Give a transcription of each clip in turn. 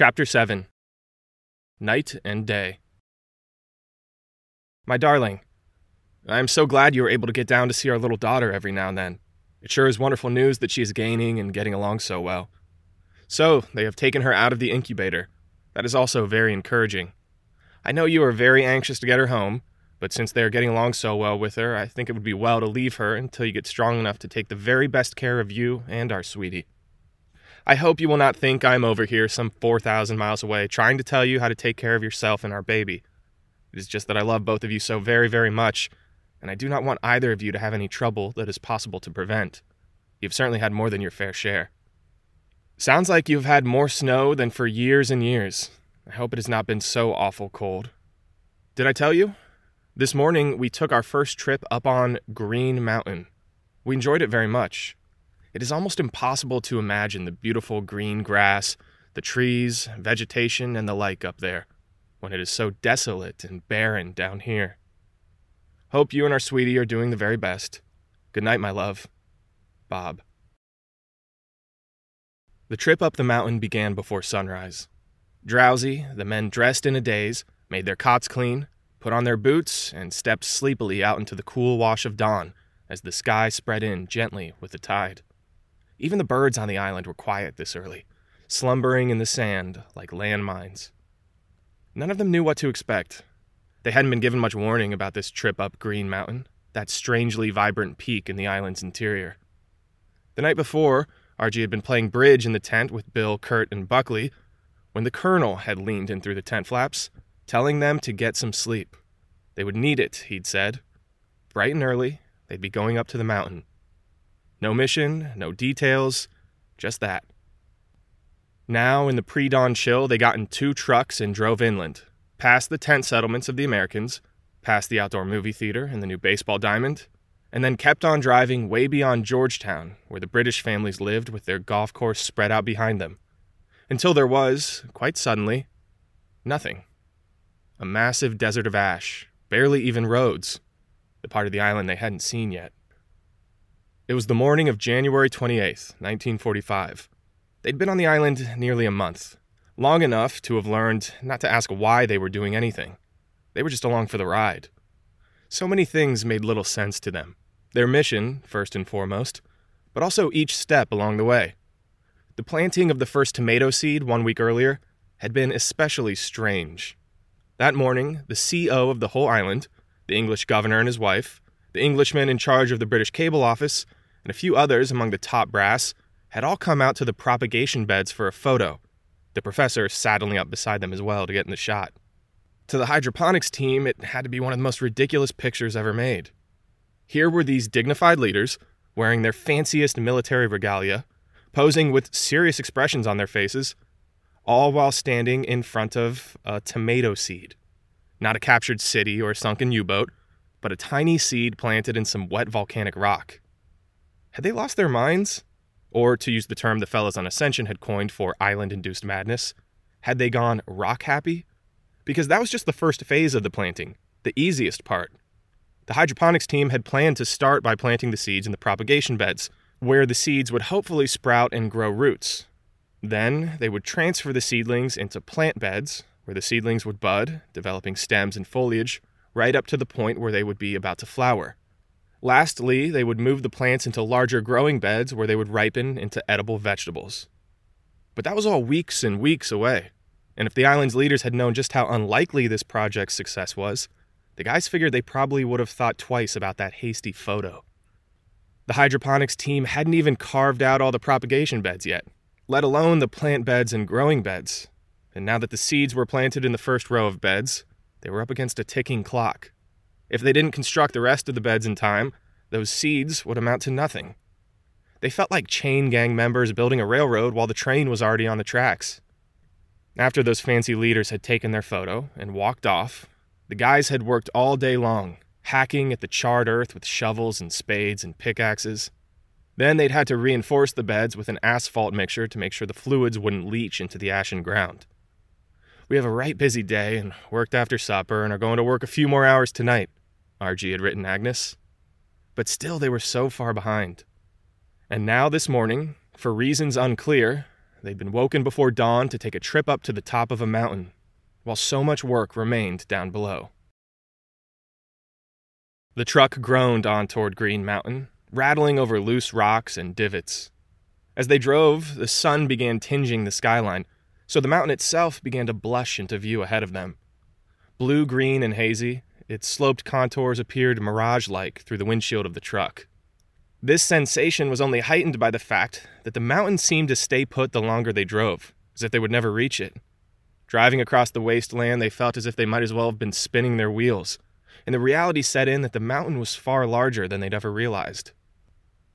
Chapter 7 Night and Day. My darling, I am so glad you were able to get down to see our little daughter every now and then. It sure is wonderful news that she is gaining and getting along so well. So, they have taken her out of the incubator. That is also very encouraging. I know you are very anxious to get her home, but since they are getting along so well with her, I think it would be well to leave her until you get strong enough to take the very best care of you and our sweetie. I hope you will not think I'm over here some 4,000 miles away trying to tell you how to take care of yourself and our baby. It is just that I love both of you so very, very much, and I do not want either of you to have any trouble that is possible to prevent. You've certainly had more than your fair share. Sounds like you've had more snow than for years and years. I hope it has not been so awful cold. Did I tell you? This morning we took our first trip up on Green Mountain. We enjoyed it very much. It is almost impossible to imagine the beautiful green grass, the trees, vegetation, and the like up there, when it is so desolate and barren down here. Hope you and our sweetie are doing the very best. Good night, my love. Bob. The trip up the mountain began before sunrise. Drowsy, the men dressed in a daze, made their cots clean, put on their boots, and stepped sleepily out into the cool wash of dawn as the sky spread in gently with the tide. Even the birds on the island were quiet this early, slumbering in the sand like landmines. None of them knew what to expect. They hadn't been given much warning about this trip up Green Mountain, that strangely vibrant peak in the island's interior. The night before, Archie had been playing bridge in the tent with Bill, Kurt, and Buckley when the colonel had leaned in through the tent flaps telling them to get some sleep. They would need it, he'd said. Bright and early, they'd be going up to the mountain. No mission, no details, just that. Now, in the pre dawn chill, they got in two trucks and drove inland, past the tent settlements of the Americans, past the outdoor movie theater and the new baseball diamond, and then kept on driving way beyond Georgetown, where the British families lived with their golf course spread out behind them, until there was, quite suddenly, nothing a massive desert of ash, barely even roads, the part of the island they hadn't seen yet. It was the morning of January 28th, 1945. They'd been on the island nearly a month, long enough to have learned not to ask why they were doing anything. They were just along for the ride. So many things made little sense to them. Their mission, first and foremost, but also each step along the way. The planting of the first tomato seed one week earlier had been especially strange. That morning, the CO of the whole island, the English governor and his wife, the Englishman in charge of the British cable office, and a few others among the top brass had all come out to the propagation beds for a photo, the professor saddling up beside them as well to get in the shot. To the hydroponics team, it had to be one of the most ridiculous pictures ever made. Here were these dignified leaders, wearing their fanciest military regalia, posing with serious expressions on their faces, all while standing in front of a tomato seed. Not a captured city or a sunken U boat, but a tiny seed planted in some wet volcanic rock. Had they lost their minds? Or, to use the term the fellows on Ascension had coined for island induced madness, had they gone rock happy? Because that was just the first phase of the planting, the easiest part. The hydroponics team had planned to start by planting the seeds in the propagation beds, where the seeds would hopefully sprout and grow roots, then they would transfer the seedlings into plant beds, where the seedlings would bud, developing stems and foliage, right up to the point where they would be about to flower. Lastly, they would move the plants into larger growing beds where they would ripen into edible vegetables. But that was all weeks and weeks away. And if the island's leaders had known just how unlikely this project's success was, the guys figured they probably would have thought twice about that hasty photo. The hydroponics team hadn't even carved out all the propagation beds yet, let alone the plant beds and growing beds. And now that the seeds were planted in the first row of beds, they were up against a ticking clock. If they didn't construct the rest of the beds in time, those seeds would amount to nothing. They felt like chain gang members building a railroad while the train was already on the tracks. After those fancy leaders had taken their photo and walked off, the guys had worked all day long, hacking at the charred earth with shovels and spades and pickaxes. Then they'd had to reinforce the beds with an asphalt mixture to make sure the fluids wouldn't leach into the ashen ground. We have a right busy day and worked after supper and are going to work a few more hours tonight, RG had written Agnes. But still, they were so far behind. And now, this morning, for reasons unclear, they'd been woken before dawn to take a trip up to the top of a mountain, while so much work remained down below. The truck groaned on toward Green Mountain, rattling over loose rocks and divots. As they drove, the sun began tinging the skyline, so the mountain itself began to blush into view ahead of them. Blue green and hazy, its sloped contours appeared mirage like through the windshield of the truck. This sensation was only heightened by the fact that the mountain seemed to stay put the longer they drove, as if they would never reach it. Driving across the wasteland, they felt as if they might as well have been spinning their wheels, and the reality set in that the mountain was far larger than they'd ever realized.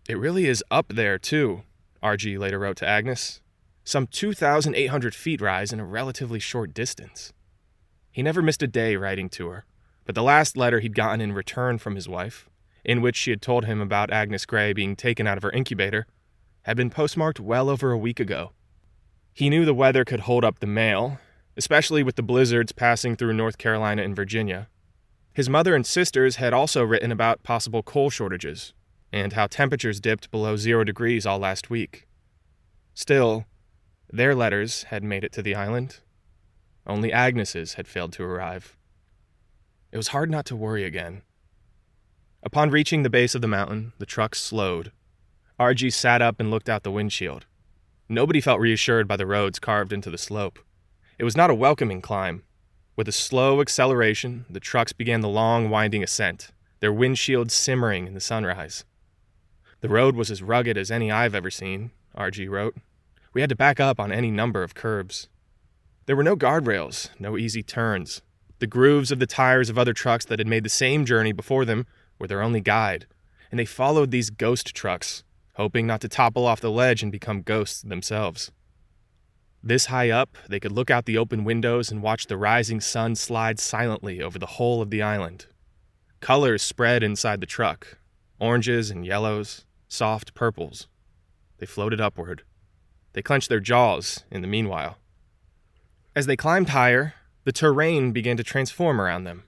It really is up there, too, RG later wrote to Agnes. Some 2,800 feet rise in a relatively short distance. He never missed a day writing to her, but the last letter he'd gotten in return from his wife, in which she had told him about Agnes Gray being taken out of her incubator, had been postmarked well over a week ago. He knew the weather could hold up the mail, especially with the blizzards passing through North Carolina and Virginia, his mother and sisters had also written about possible coal shortages and how temperatures dipped below zero degrees all last week. Still, their letters had made it to the island. Only Agnes's had failed to arrive. It was hard not to worry again. Upon reaching the base of the mountain, the truck slowed. RG sat up and looked out the windshield. Nobody felt reassured by the roads carved into the slope. It was not a welcoming climb, with a slow acceleration, the trucks began the long, winding ascent, their windshields simmering in the sunrise. The road was as rugged as any I've ever seen, RG wrote. We had to back up on any number of curbs. There were no guardrails, no easy turns. The grooves of the tires of other trucks that had made the same journey before them were their only guide, and they followed these ghost trucks, hoping not to topple off the ledge and become ghosts themselves. This high up, they could look out the open windows and watch the rising sun slide silently over the whole of the island. Colors spread inside the truck oranges and yellows, soft purples. They floated upward. They clenched their jaws in the meanwhile. As they climbed higher, the terrain began to transform around them.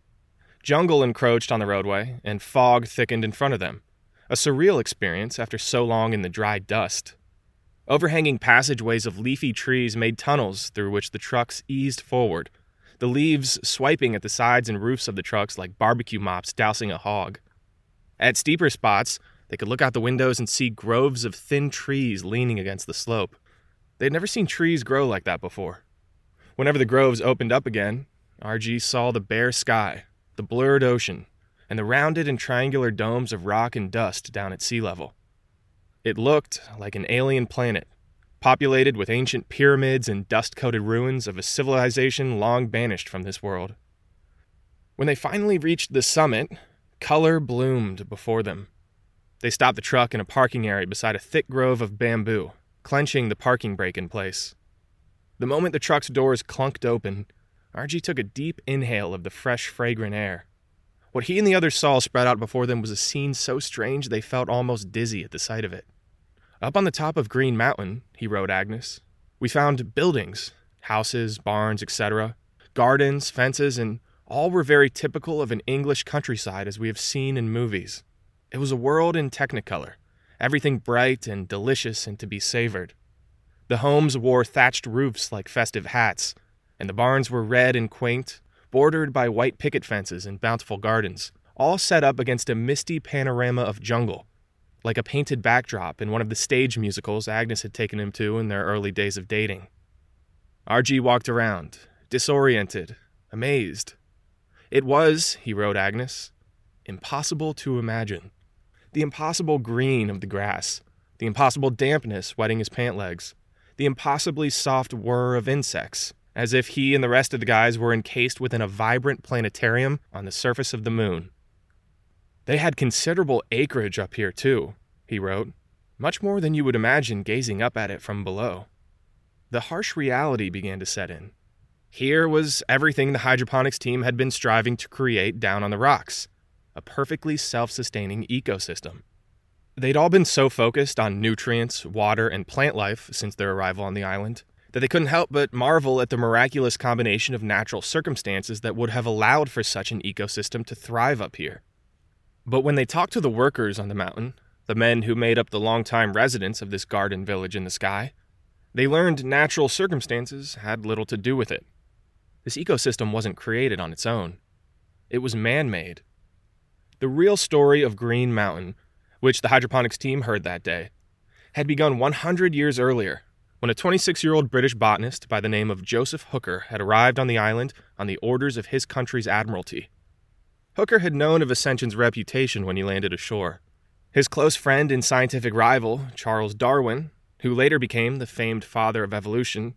Jungle encroached on the roadway, and fog thickened in front of them. A surreal experience after so long in the dry dust. Overhanging passageways of leafy trees made tunnels through which the trucks eased forward, the leaves swiping at the sides and roofs of the trucks like barbecue mops dousing a hog. At steeper spots, they could look out the windows and see groves of thin trees leaning against the slope. They had never seen trees grow like that before. Whenever the groves opened up again, RG saw the bare sky, the blurred ocean, and the rounded and triangular domes of rock and dust down at sea level. It looked like an alien planet, populated with ancient pyramids and dust coated ruins of a civilization long banished from this world. When they finally reached the summit, color bloomed before them. They stopped the truck in a parking area beside a thick grove of bamboo, clenching the parking brake in place. The moment the truck's doors clunked open, RG took a deep inhale of the fresh, fragrant air. What he and the others saw spread out before them was a scene so strange they felt almost dizzy at the sight of it. Up on the top of Green Mountain, he wrote Agnes, we found buildings, houses, barns, etc., gardens, fences, and all were very typical of an English countryside as we have seen in movies. It was a world in technicolor, everything bright and delicious and to be savored. The homes wore thatched roofs like festive hats, and the barns were red and quaint, bordered by white picket fences and bountiful gardens, all set up against a misty panorama of jungle like a painted backdrop in one of the stage musicals Agnes had taken him to in their early days of dating. RG walked around, disoriented, amazed. It was, he wrote Agnes, impossible to imagine. The impossible green of the grass, the impossible dampness wetting his pant legs, the impossibly soft whir of insects, as if he and the rest of the guys were encased within a vibrant planetarium on the surface of the moon. They had considerable acreage up here, too, he wrote, much more than you would imagine gazing up at it from below. The harsh reality began to set in. Here was everything the hydroponics team had been striving to create down on the rocks a perfectly self sustaining ecosystem. They'd all been so focused on nutrients, water, and plant life since their arrival on the island that they couldn't help but marvel at the miraculous combination of natural circumstances that would have allowed for such an ecosystem to thrive up here. But when they talked to the workers on the mountain, the men who made up the longtime residents of this garden village in the sky, They learned natural circumstances had little to do with it. This ecosystem wasn't created on its own, it was man made. The real story of Green Mountain, which the hydroponics team heard that day, had begun 100 years earlier when a 26 year old British botanist by the name of Joseph Hooker had arrived on the island on the orders of his country's admiralty. Hooker had known of Ascension's reputation when he landed ashore. His close friend and scientific rival, Charles Darwin, who later became the famed father of evolution,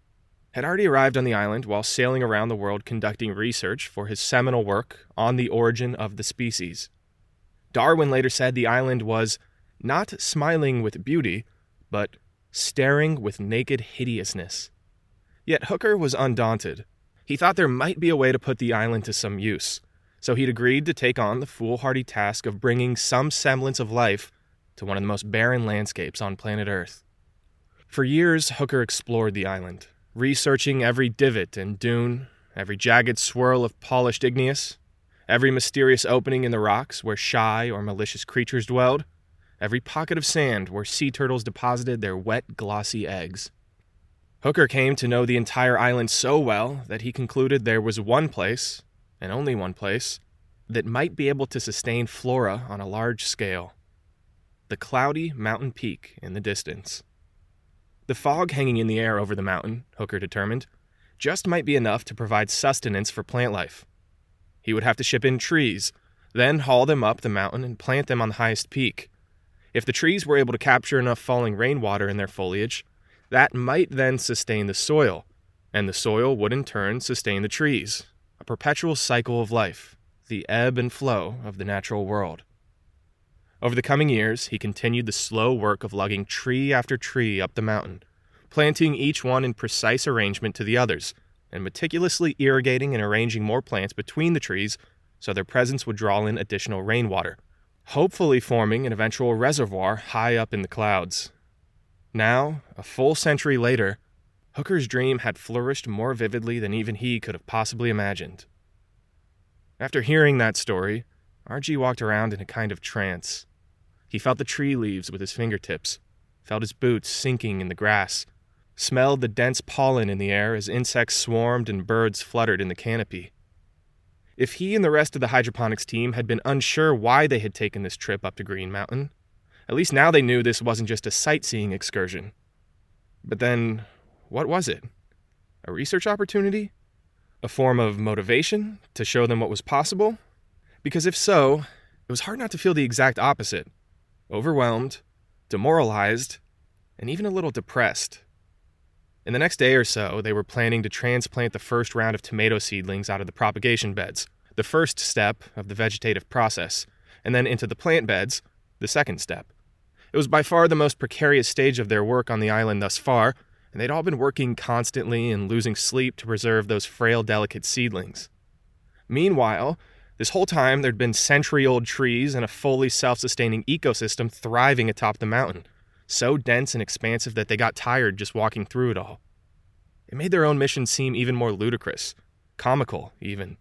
had already arrived on the island while sailing around the world conducting research for his seminal work on the origin of the species. Darwin later said the island was not smiling with beauty, but staring with naked hideousness. Yet Hooker was undaunted. He thought there might be a way to put the island to some use, so he'd agreed to take on the foolhardy task of bringing some semblance of life to one of the most barren landscapes on planet Earth. For years, Hooker explored the island, researching every divot and dune, every jagged swirl of polished igneous, every mysterious opening in the rocks where shy or malicious creatures dwelled, every pocket of sand where sea turtles deposited their wet, glossy eggs. Hooker came to know the entire island so well that he concluded there was one place, and only one place, that might be able to sustain flora on a large scale the cloudy mountain peak in the distance. The fog hanging in the air over the mountain, Hooker determined, just might be enough to provide sustenance for plant life. He would have to ship in trees, then haul them up the mountain and plant them on the highest peak. If the trees were able to capture enough falling rainwater in their foliage, that might then sustain the soil, and the soil would in turn sustain the trees, a perpetual cycle of life, the ebb and flow of the natural world. Over the coming years, he continued the slow work of lugging tree after tree up the mountain, planting each one in precise arrangement to the others and meticulously irrigating and arranging more plants between the trees so their presence would draw in additional rainwater, hopefully forming an eventual reservoir high up in the clouds. Now, a full century later, Hooker's dream had flourished more vividly than even he could have possibly imagined. After hearing that story, RG walked around in a kind of trance. He felt the tree leaves with his fingertips, felt his boots sinking in the grass, smelled the dense pollen in the air as insects swarmed and birds fluttered in the canopy. If he and the rest of the hydroponics team had been unsure why they had taken this trip up to Green Mountain, at least now they knew this wasn't just a sightseeing excursion. But then, what was it? A research opportunity? A form of motivation to show them what was possible? Because if so, it was hard not to feel the exact opposite overwhelmed, demoralized, and even a little depressed. In the next day or so, they were planning to transplant the first round of tomato seedlings out of the propagation beds, the first step of the vegetative process, and then into the plant beds, the second step. It was by far the most precarious stage of their work on the island thus far, and they'd all been working constantly and losing sleep to preserve those frail, delicate seedlings. Meanwhile, this whole time there'd been century old trees and a fully self sustaining ecosystem thriving atop the mountain so dense and expansive that they got tired just walking through it all. It made their own mission seem even more ludicrous, comical, even.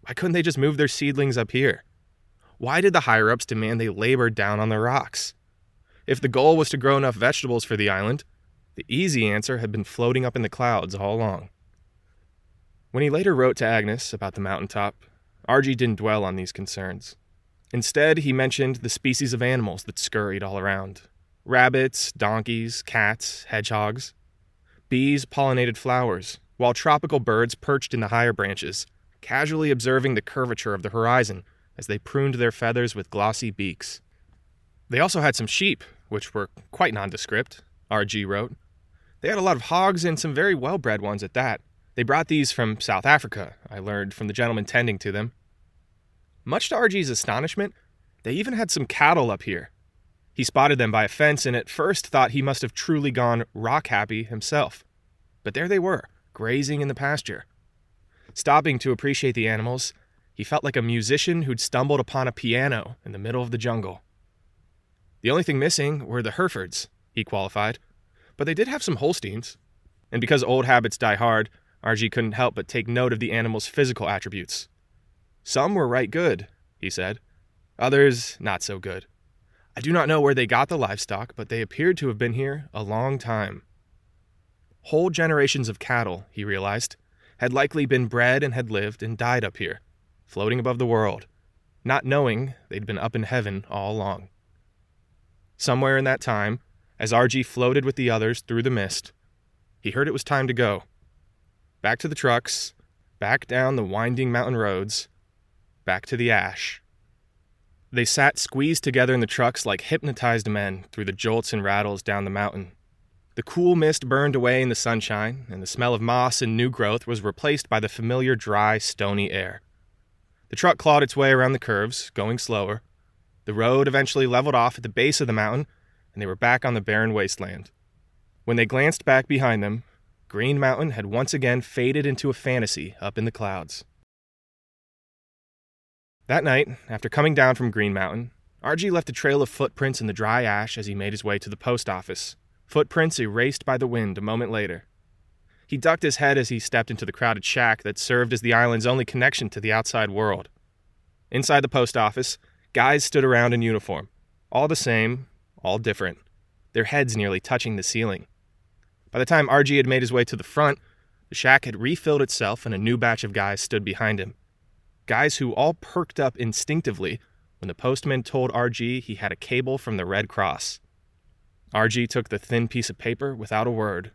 Why couldn't they just move their seedlings up here? Why did the higher ups demand they labor down on the rocks? If the goal was to grow enough vegetables for the island, the easy answer had been floating up in the clouds all along. When he later wrote to Agnes about the mountaintop, RG didn't dwell on these concerns. Instead, he mentioned the species of animals that scurried all around, rabbits, donkeys, cats, hedgehogs. Bees pollinated flowers, while tropical birds perched in the higher branches, casually observing the curvature of the horizon as they pruned their feathers with glossy beaks. They also had some sheep, which were quite nondescript, R.G. wrote. They had a lot of hogs and some very well bred ones at that. They brought these from South Africa, I learned from the gentleman tending to them. Much to R.G.'s astonishment, they even had some cattle up here, he spotted them by a fence and at first thought he must have truly gone rock happy himself. But there they were, grazing in the pasture. Stopping to appreciate the animals, he felt like a musician who'd stumbled upon a piano in the middle of the jungle. The only thing missing were the Herefords, he qualified, but they did have some Holsteins. And because old habits die hard, RG couldn't help but take note of the animals' physical attributes. Some were right good, he said, others not so good. I do not know where they got the livestock, but they appeared to have been here a long time. Whole generations of cattle, he realized, had likely been bred and had lived and died up here, floating above the world, not knowing they'd been up in heaven all along. Somewhere in that time, as RG floated with the others through the mist, he heard it was time to go. Back to the trucks, back down the winding mountain roads, back to the ash. They sat squeezed together in the trucks like hypnotized men through the jolts and rattles down the mountain. The cool mist burned away in the sunshine, and the smell of moss and new growth was replaced by the familiar dry, stony air. The truck clawed its way around the curves, going slower. The road eventually leveled off at the base of the mountain, and they were back on the barren wasteland. When they glanced back behind them, Green Mountain had once again faded into a fantasy up in the clouds. That night, after coming down from Green Mountain, RG left a trail of footprints in the dry ash as he made his way to the post office, footprints erased by the wind a moment later. He ducked his head as he stepped into the crowded shack that served as the island's only connection to the outside world. Inside the post office, guys stood around in uniform, all the same, all different, their heads nearly touching the ceiling. By the time RG had made his way to the front, the shack had refilled itself and a new batch of guys stood behind him guys who all perked up instinctively when the postman told RG he had a cable from the Red Cross. RG took the thin piece of paper without a word.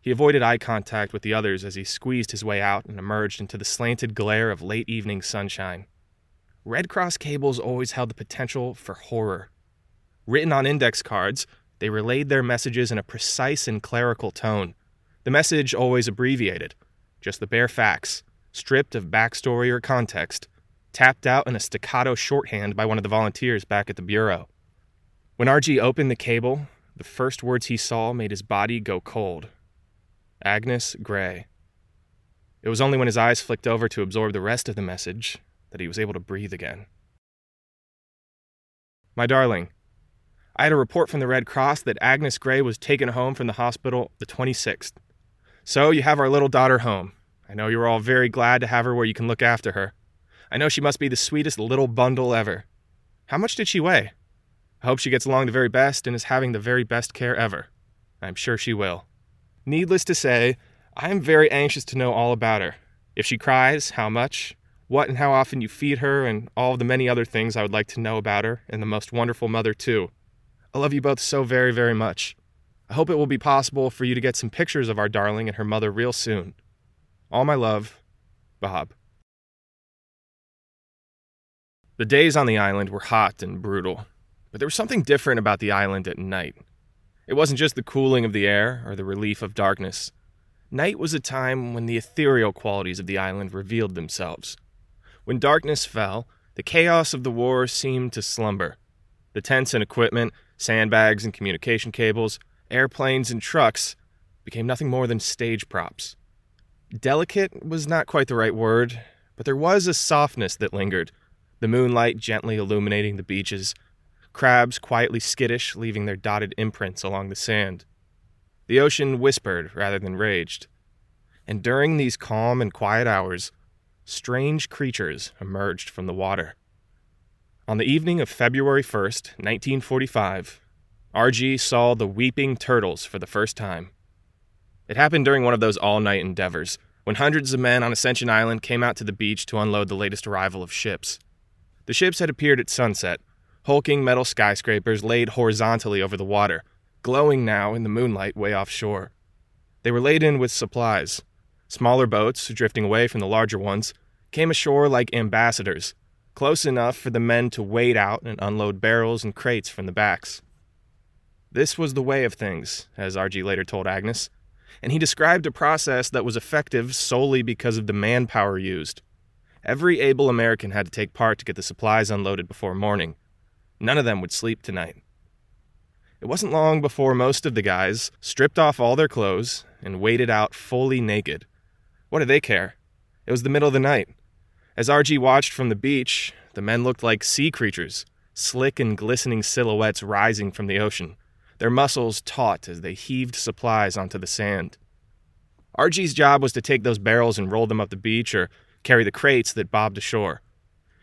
He avoided eye contact with the others as he squeezed his way out and emerged into the slanted glare of late evening sunshine. Red Cross cables always held the potential for horror. Written on index cards, they relayed their messages in a precise and clerical tone. The message always abbreviated, just the bare facts, stripped of backstory or context, tapped out in a staccato shorthand by one of the volunteers back at the Bureau. When RG opened the cable, the first words he saw made his body go cold Agnes Gray. It was only when his eyes flicked over to absorb the rest of the message that he was able to breathe again. My darling, I had a report from the Red Cross that Agnes Gray was taken home from the hospital the 26th. So you have our little daughter home. I know you're all very glad to have her where you can look after her. I know she must be the sweetest little bundle ever. How much did she weigh? I hope she gets along the very best and is having the very best care ever. I'm sure she will. Needless to say, I am very anxious to know all about her. If she cries, how much, what and how often you feed her, and all the many other things I would like to know about her, and the most wonderful mother, too. I love you both so very, very much. I hope it will be possible for you to get some pictures of our darling and her mother real soon. All my love, Bob. The days on the island were hot and brutal, but there was something different about the island at night. It wasn't just the cooling of the air or the relief of darkness. Night was a time when the ethereal qualities of the island revealed themselves. When darkness fell, the chaos of the war seemed to slumber. The tents and equipment, sandbags and communication cables, airplanes and trucks became nothing more than stage props. Delicate was not quite the right word, but there was a softness that lingered, the moonlight gently illuminating the beaches, crabs quietly skittish, leaving their dotted imprints along the sand. The ocean whispered rather than raged. And during these calm and quiet hours, strange creatures emerged from the water. On the evening of February 1st, 1945, RG saw the weeping turtles for the first time. It happened during one of those all night endeavors, when hundreds of men on Ascension Island came out to the beach to unload the latest arrival of ships. The ships had appeared at sunset, hulking metal skyscrapers laid horizontally over the water, glowing now in the moonlight way offshore. They were laden with supplies. Smaller boats, drifting away from the larger ones, came ashore like ambassadors, close enough for the men to wade out and unload barrels and crates from the backs. This was the way of things, as RG later told Agnes and he described a process that was effective solely because of the manpower used. Every able American had to take part to get the supplies unloaded before morning. None of them would sleep tonight. It wasn't long before most of the guys stripped off all their clothes and waded out fully naked. What did they care? It was the middle of the night. As RG watched from the beach, the men looked like sea creatures, slick and glistening silhouettes rising from the ocean their muscles taut as they heaved supplies onto the sand. RG's job was to take those barrels and roll them up the beach or carry the crates that bobbed ashore.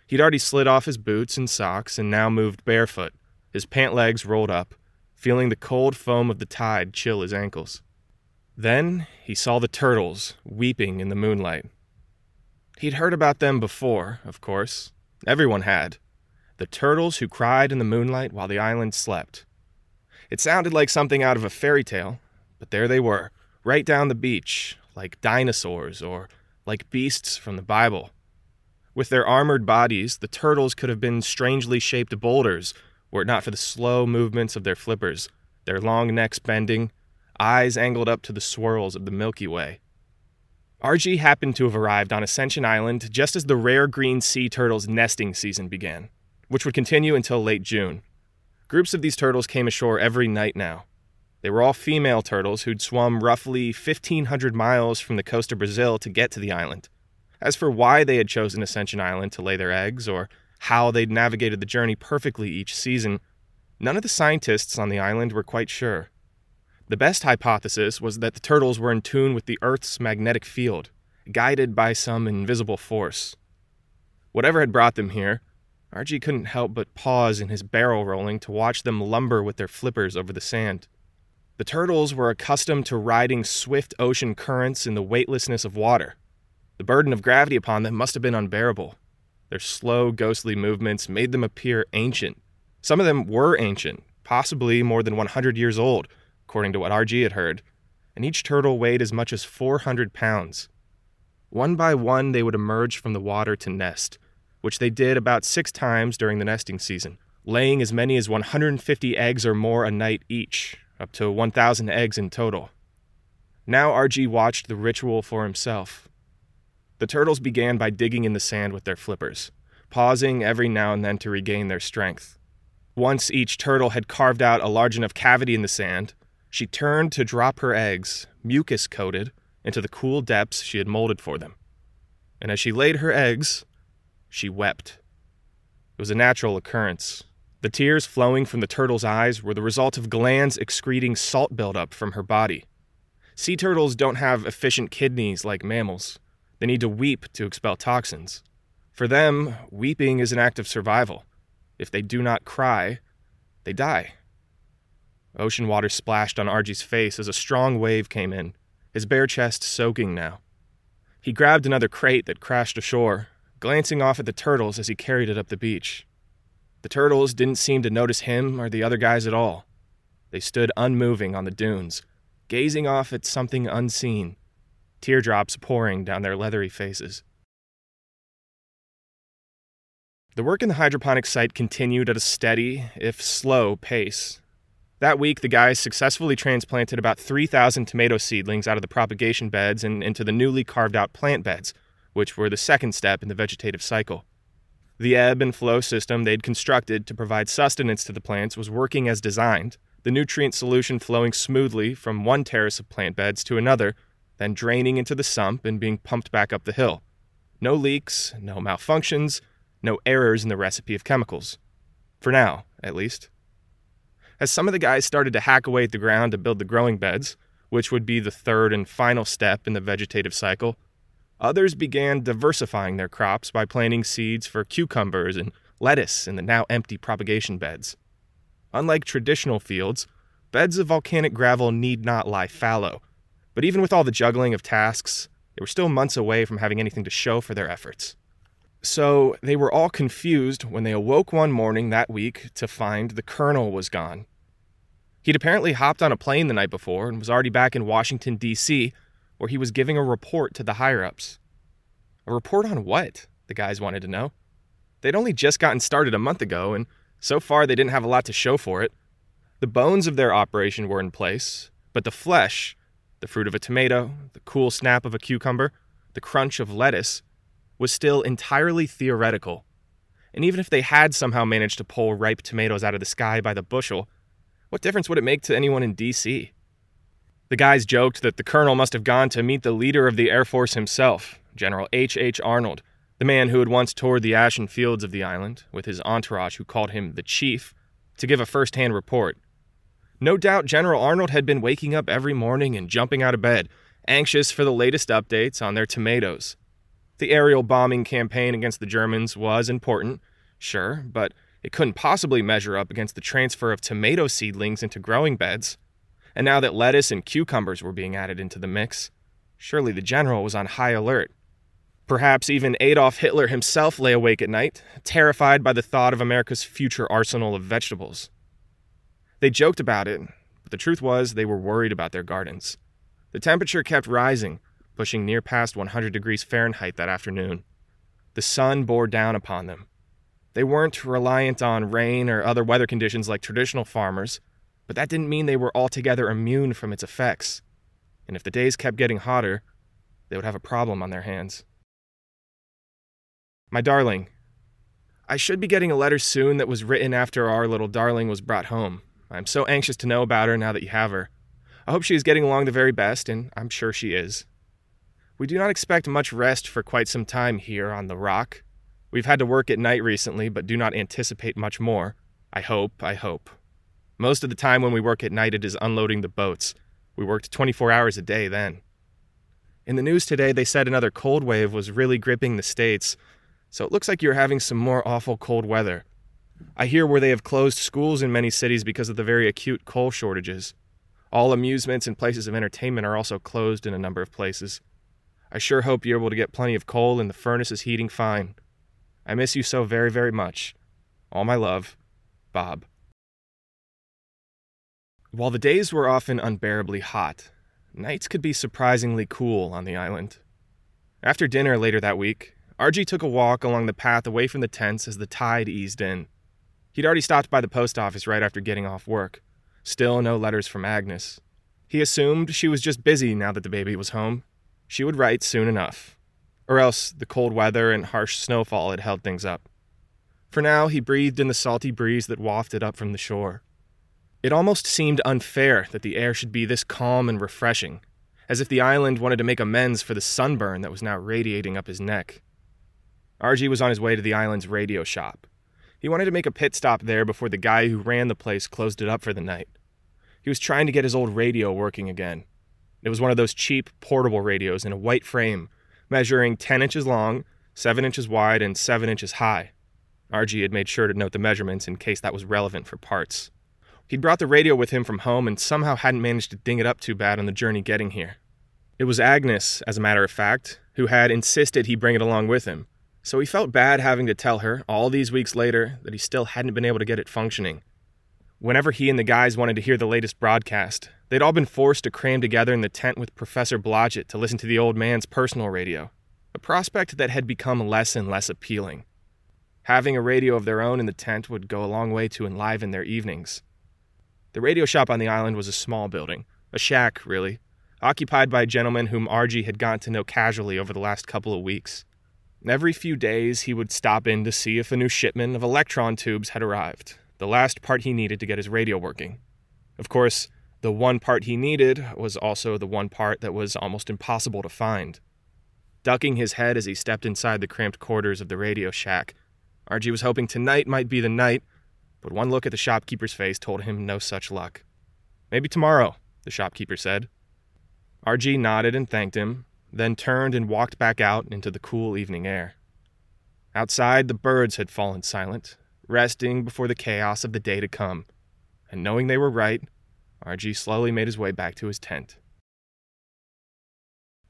He'd already slid off his boots and socks and now moved barefoot, his pant legs rolled up, feeling the cold foam of the tide chill his ankles. Then he saw the turtles weeping in the moonlight. He'd heard about them before, of course. Everyone had. The turtles who cried in the moonlight while the island slept. It sounded like something out of a fairy tale, but there they were, right down the beach, like dinosaurs or like beasts from the Bible. With their armored bodies, the turtles could have been strangely shaped boulders were it not for the slow movements of their flippers, their long necks bending, eyes angled up to the swirls of the Milky Way. RG happened to have arrived on Ascension Island just as the rare green sea turtle's nesting season began, which would continue until late June. Groups of these turtles came ashore every night now. They were all female turtles who'd swum roughly 1,500 miles from the coast of Brazil to get to the island. As for why they had chosen Ascension Island to lay their eggs, or how they'd navigated the journey perfectly each season, none of the scientists on the island were quite sure. The best hypothesis was that the turtles were in tune with the Earth's magnetic field, guided by some invisible force. Whatever had brought them here, RG couldn't help but pause in his barrel rolling to watch them lumber with their flippers over the sand. The turtles were accustomed to riding swift ocean currents in the weightlessness of water. The burden of gravity upon them must have been unbearable. Their slow, ghostly movements made them appear ancient. Some of them were ancient, possibly more than 100 years old, according to what RG had heard, and each turtle weighed as much as 400 pounds. One by one, they would emerge from the water to nest, which they did about six times during the nesting season, laying as many as 150 eggs or more a night each, up to 1,000 eggs in total. Now RG watched the ritual for himself. The turtles began by digging in the sand with their flippers, pausing every now and then to regain their strength. Once each turtle had carved out a large enough cavity in the sand, she turned to drop her eggs, mucus coated, into the cool depths she had molded for them. And as she laid her eggs, she wept. It was a natural occurrence. The tears flowing from the turtle's eyes were the result of glands excreting salt buildup from her body. Sea turtles don't have efficient kidneys like mammals. They need to weep to expel toxins. For them, weeping is an act of survival. If they do not cry, they die. Ocean water splashed on RG's face as a strong wave came in, his bare chest soaking now. He grabbed another crate that crashed ashore, glancing off at the turtles as he carried it up the beach. The turtles didn't seem to notice him or the other guys at all. They stood unmoving on the dunes, gazing off at something unseen, teardrops pouring down their leathery faces. The work in the hydroponic site continued at a steady, if slow, pace. That week, the guys successfully transplanted about 3,000 tomato seedlings out of the propagation beds and into the newly carved out plant beds, which were the second step in the vegetative cycle. The ebb and flow system they'd constructed to provide sustenance to the plants was working as designed, the nutrient solution flowing smoothly from one terrace of plant beds to another then draining into the sump and being pumped back up the hill. No leaks, no malfunctions, no errors in the recipe of chemicals. For now, at least. As some of the guys started to hack away at the ground to build the growing beds, which would be the third and final step in the vegetative cycle, others began diversifying their crops by planting seeds for cucumbers and lettuce in the now empty propagation beds. Unlike traditional fields, beds of volcanic gravel need not lie fallow, but even with all the juggling of tasks, they were still months away from having anything to show for their efforts. So they were all confused when they awoke one morning that week to find the colonel was gone. He'd apparently hopped on a plane the night before and was already back in Washington, D.C., where he was giving a report to the higher ups. A report on what? The guys wanted to know. They'd only just gotten started a month ago, and so far they didn't have a lot to show for it. The bones of their operation were in place, but the flesh, the fruit of a tomato, the cool snap of a cucumber, the crunch of lettuce, was still entirely theoretical. And even if they had somehow managed to pull ripe tomatoes out of the sky by the bushel, what difference would it make to anyone in D.C.? The guys joked that the colonel must have gone to meet the leader of the Air Force himself, General H. H. Arnold, the man who had once toured the ashen fields of the island, with his entourage who called him the Chief, to give a first hand report. No doubt General Arnold had been waking up every morning and jumping out of bed, anxious for the latest updates on their tomatoes. The aerial bombing campaign against the Germans was important, sure, but it couldn't possibly measure up against the transfer of tomato seedlings into growing beds. And now that lettuce and cucumbers were being added into the mix, surely the general was on high alert. Perhaps even Adolf Hitler himself lay awake at night, terrified by the thought of America's future arsenal of vegetables. They joked about it, but the truth was they were worried about their gardens. The temperature kept rising, pushing near past 100 degrees Fahrenheit that afternoon. The sun bore down upon them. They weren't reliant on rain or other weather conditions like traditional farmers, but that didn't mean they were altogether immune from its effects. And if the days kept getting hotter, they would have a problem on their hands. My darling, I should be getting a letter soon that was written after our little darling was brought home. I'm so anxious to know about her now that you have her. I hope she is getting along the very best, and I'm sure she is. We do not expect much rest for quite some time here on the rock. We've had to work at night recently, but do not anticipate much more. I hope, I hope. Most of the time when we work at night, it is unloading the boats. We worked 24 hours a day then. In the news today, they said another cold wave was really gripping the States, so it looks like you're having some more awful cold weather. I hear where they have closed schools in many cities because of the very acute coal shortages. All amusements and places of entertainment are also closed in a number of places. I sure hope you're able to get plenty of coal and the furnace is heating fine. I miss you so very, very much. All my love, Bob. While the days were often unbearably hot, nights could be surprisingly cool on the island. After dinner later that week, RG took a walk along the path away from the tents as the tide eased in. He'd already stopped by the post office right after getting off work. Still no letters from Agnes. He assumed she was just busy now that the baby was home. She would write soon enough. Or else the cold weather and harsh snowfall had held things up. For now, he breathed in the salty breeze that wafted up from the shore. It almost seemed unfair that the air should be this calm and refreshing, as if the island wanted to make amends for the sunburn that was now radiating up his neck. RG was on his way to the island's radio shop. He wanted to make a pit stop there before the guy who ran the place closed it up for the night. He was trying to get his old radio working again. It was one of those cheap, portable radios in a white frame, measuring 10 inches long, 7 inches wide, and 7 inches high. RG had made sure to note the measurements in case that was relevant for parts. He'd brought the radio with him from home and somehow hadn't managed to ding it up too bad on the journey getting here. It was Agnes, as a matter of fact, who had insisted he bring it along with him so he felt bad having to tell her, all these weeks later, that he still hadn't been able to get it functioning. Whenever he and the guys wanted to hear the latest broadcast, they'd all been forced to cram together in the tent with Professor Blodgett to listen to the old man's personal radio, a prospect that had become less and less appealing. Having a radio of their own in the tent would go a long way to enliven their evenings. The radio shop on the island was a small building, a shack, really, occupied by a gentleman whom RG had gotten to know casually over the last couple of weeks. Every few days, he would stop in to see if a new shipment of electron tubes had arrived, the last part he needed to get his radio working. Of course, the one part he needed was also the one part that was almost impossible to find. Ducking his head as he stepped inside the cramped quarters of the radio shack, RG was hoping tonight might be the night, but one look at the shopkeeper's face told him no such luck. Maybe tomorrow, the shopkeeper said. RG nodded and thanked him, then turned and walked back out into the cool evening air. Outside, the birds had fallen silent, resting before the chaos of the day to come, and knowing they were right, RG slowly made his way back to his tent.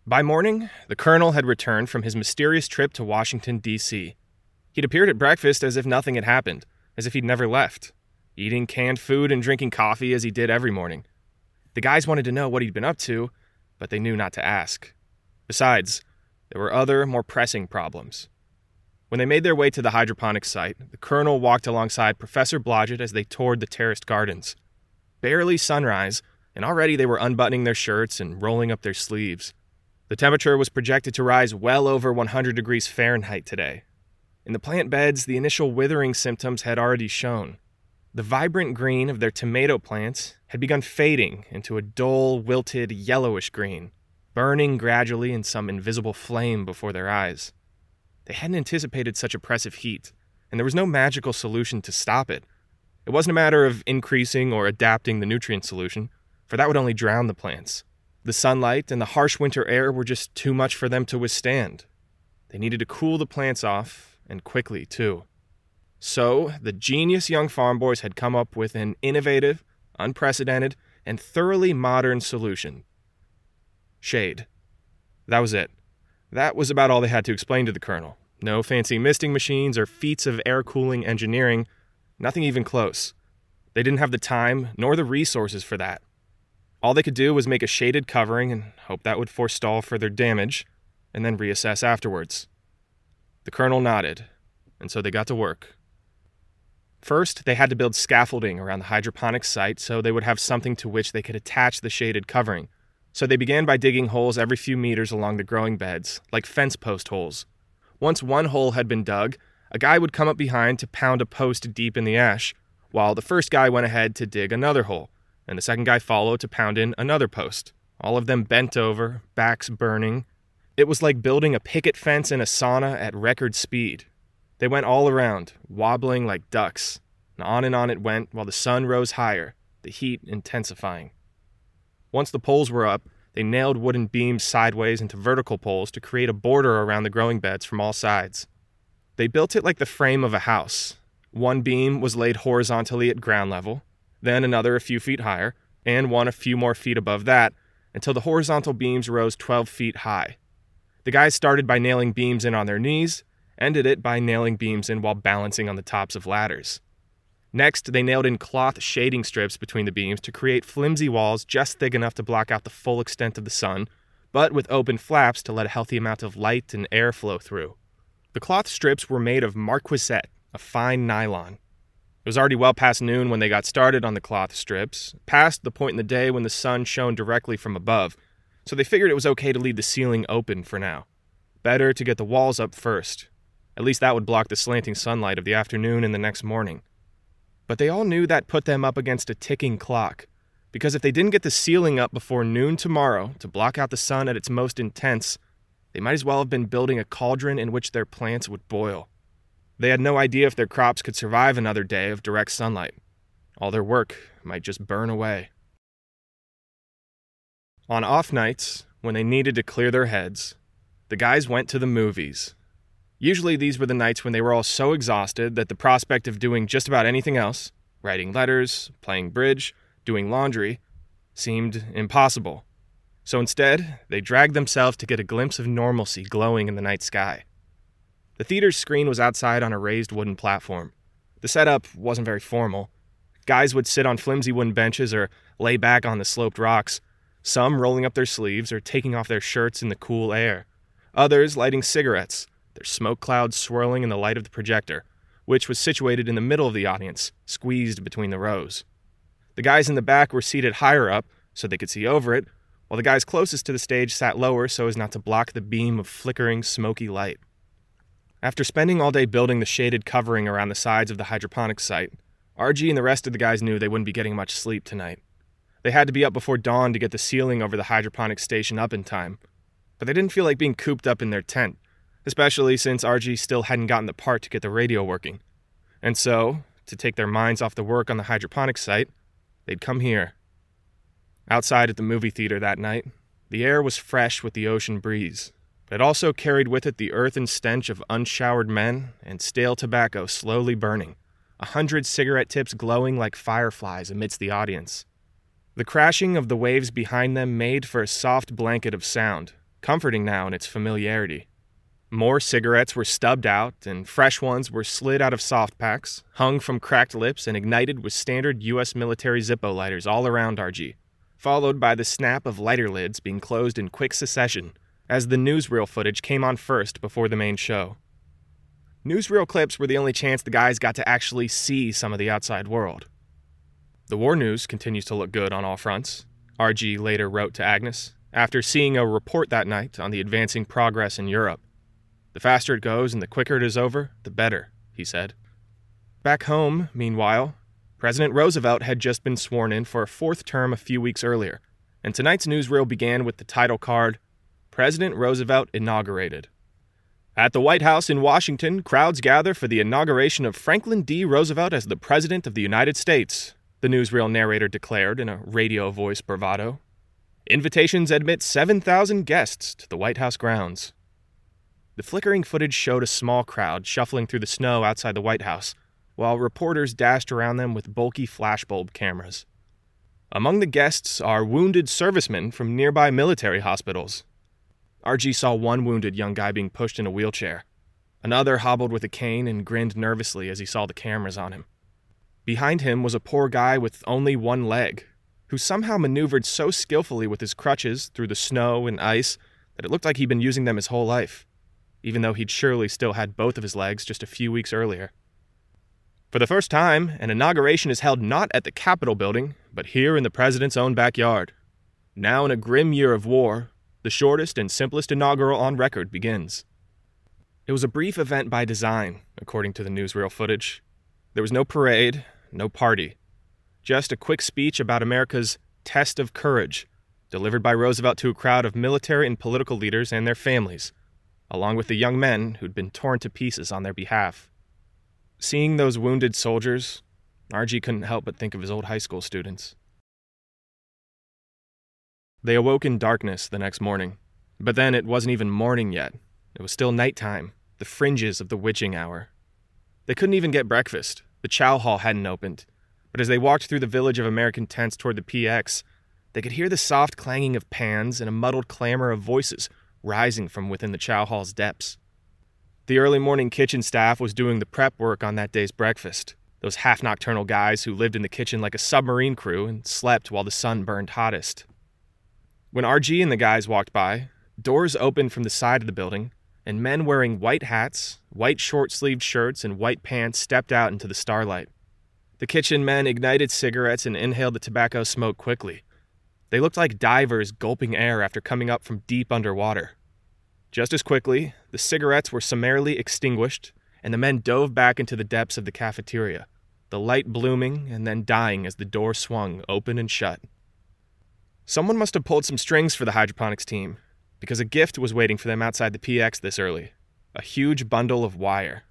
By morning, the colonel had returned from his mysterious trip to Washington, D.C. He'd appeared at breakfast as if nothing had happened, as if he'd never left, eating canned food and drinking coffee as he did every morning. The guys wanted to know what he'd been up to, but they knew not to ask. Besides, there were other, more pressing problems. When they made their way to the hydroponics site, the colonel walked alongside Professor Blodgett as they toured the terraced gardens. Barely sunrise, and already they were unbuttoning their shirts and rolling up their sleeves. The temperature was projected to rise well over 100 degrees Fahrenheit today. In the plant beds, the initial withering symptoms had already shown. The vibrant green of their tomato plants had begun fading into a dull, wilted, yellowish green burning gradually in some invisible flame before their eyes. They hadn't anticipated such oppressive heat, and there was no magical solution to stop it. It wasn't a matter of increasing or adapting the nutrient solution, for that would only drown the plants. The sunlight and the harsh winter air were just too much for them to withstand. They needed to cool the plants off, and quickly, too. So, the genius young farm boys had come up with an innovative, unprecedented, and thoroughly modern solution shade. That was it. That was about all they had to explain to the colonel. No fancy misting machines or feats of air cooling engineering, nothing even close. They didn't have the time nor the resources for that. All they could do was make a shaded covering and hope that would forestall further damage, and then reassess afterwards. The colonel nodded, and so they got to work. First, they had to build scaffolding around the hydroponic site so they would have something to which they could attach the shaded covering. So they began by digging holes every few meters along the growing beds, like fence post holes. Once one hole had been dug, a guy would come up behind to pound a post deep in the ash, while the first guy went ahead to dig another hole, and the second guy followed to pound in another post. All of them bent over, backs burning. It was like building a picket fence in a sauna at record speed. They went all around, wobbling like ducks, and on and on it went while the sun rose higher, the heat intensifying. Once the poles were up, they nailed wooden beams sideways into vertical poles to create a border around the growing beds from all sides. They built it like the frame of a house. One beam was laid horizontally at ground level, then another a few feet higher, and one a few more feet above that, until the horizontal beams rose 12 feet high. The guys started by nailing beams in on their knees, ended it by nailing beams in while balancing on the tops of ladders. Next, they nailed in cloth shading strips between the beams to create flimsy walls just thick enough to block out the full extent of the sun, but with open flaps to let a healthy amount of light and air flow through. The cloth strips were made of marquisette, a fine nylon. It was already well past noon when they got started on the cloth strips, past the point in the day when the sun shone directly from above, so they figured it was okay to leave the ceiling open for now. Better to get the walls up first. At least that would block the slanting sunlight of the afternoon and the next morning. But they all knew that put them up against a ticking clock. Because if they didn't get the ceiling up before noon tomorrow to block out the sun at its most intense, they might as well have been building a cauldron in which their plants would boil. They had no idea if their crops could survive another day of direct sunlight. All their work might just burn away. On off nights, when they needed to clear their heads, the guys went to the movies Usually, these were the nights when they were all so exhausted that the prospect of doing just about anything else writing letters, playing bridge, doing laundry seemed impossible. So instead, they dragged themselves to get a glimpse of normalcy glowing in the night sky. The theater's screen was outside on a raised wooden platform. The setup wasn't very formal. Guys would sit on flimsy wooden benches or lay back on the sloped rocks, some rolling up their sleeves or taking off their shirts in the cool air, others lighting cigarettes their smoke clouds swirling in the light of the projector, which was situated in the middle of the audience, squeezed between the rows. The guys in the back were seated higher up so they could see over it, while the guys closest to the stage sat lower so as not to block the beam of flickering, smoky light. After spending all day building the shaded covering around the sides of the hydroponics site, RG and the rest of the guys knew they wouldn't be getting much sleep tonight. They had to be up before dawn to get the ceiling over the hydroponic station up in time, but they didn't feel like being cooped up in their tent, especially since RG still hadn't gotten the part to get the radio working. And so, to take their minds off the work on the hydroponic site, they'd come here. Outside at the movie theater that night, the air was fresh with the ocean breeze. But it also carried with it the earthen stench of unshowered men and stale tobacco slowly burning, a hundred cigarette tips glowing like fireflies amidst the audience. The crashing of the waves behind them made for a soft blanket of sound, comforting now in its familiarity. More cigarettes were stubbed out, and fresh ones were slid out of soft packs, hung from cracked lips, and ignited with standard U.S. military Zippo lighters all around RG, followed by the snap of lighter lids being closed in quick succession as the newsreel footage came on first before the main show. Newsreel clips were the only chance the guys got to actually see some of the outside world. The war news continues to look good on all fronts, RG later wrote to Agnes, after seeing a report that night on the advancing progress in Europe. The faster it goes and the quicker it is over, the better, he said. Back home, meanwhile, President Roosevelt had just been sworn in for a fourth term a few weeks earlier, and tonight's newsreel began with the title card President Roosevelt Inaugurated. At the White House in Washington, crowds gather for the inauguration of Franklin D. Roosevelt as the President of the United States, the newsreel narrator declared in a radio voice bravado. Invitations admit 7,000 guests to the White House grounds. The flickering footage showed a small crowd shuffling through the snow outside the White House, while reporters dashed around them with bulky flashbulb cameras. Among the guests are wounded servicemen from nearby military hospitals. RG saw one wounded young guy being pushed in a wheelchair. Another hobbled with a cane and grinned nervously as he saw the cameras on him. Behind him was a poor guy with only one leg, who somehow maneuvered so skillfully with his crutches through the snow and ice that it looked like he'd been using them his whole life, even though he'd surely still had both of his legs just a few weeks earlier. For the first time, an inauguration is held not at the Capitol building, but here in the president's own backyard. Now, in a grim year of war, the shortest and simplest inaugural on record begins. It was a brief event by design, according to the newsreel footage. There was no parade, no party, just a quick speech about America's test of courage, delivered by Roosevelt to a crowd of military and political leaders and their families, along with the young men who'd been torn to pieces on their behalf. Seeing those wounded soldiers, RG couldn't help but think of his old high school students. They awoke in darkness the next morning, but then it wasn't even morning yet. It was still nighttime, the fringes of the witching hour. They couldn't even get breakfast. The chow hall hadn't opened. But as they walked through the village of American tents toward the PX, they could hear the soft clanging of pans and a muddled clamor of voices rising from within the chow hall's depths. The early morning kitchen staff was doing the prep work on that day's breakfast. Those half nocturnal guys who lived in the kitchen like a submarine crew and slept while the sun burned hottest. When RG and the guys walked by, doors opened from the side of the building, and men wearing white hats, white short sleeved shirts, and white pants stepped out into the starlight. The kitchen men ignited cigarettes and inhaled the tobacco smoke quickly. They looked like divers gulping air after coming up from deep underwater. Just as quickly, the cigarettes were summarily extinguished, and the men dove back into the depths of the cafeteria, the light blooming and then dying as the door swung open and shut. Someone must have pulled some strings for the hydroponics team, because a gift was waiting for them outside the PX this early a huge bundle of wire.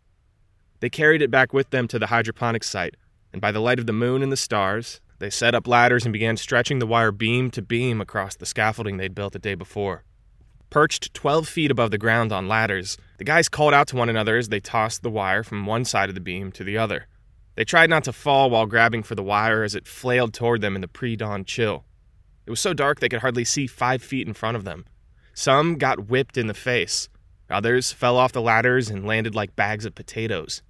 They carried it back with them to the hydroponics site, and by the light of the moon and the stars, they set up ladders and began stretching the wire beam to beam across the scaffolding they'd built the day before. Perched 12 feet above the ground on ladders, the guys called out to one another as they tossed the wire from one side of the beam to the other. They tried not to fall while grabbing for the wire as it flailed toward them in the pre dawn chill. It was so dark they could hardly see five feet in front of them. Some got whipped in the face, others fell off the ladders and landed like bags of potatoes.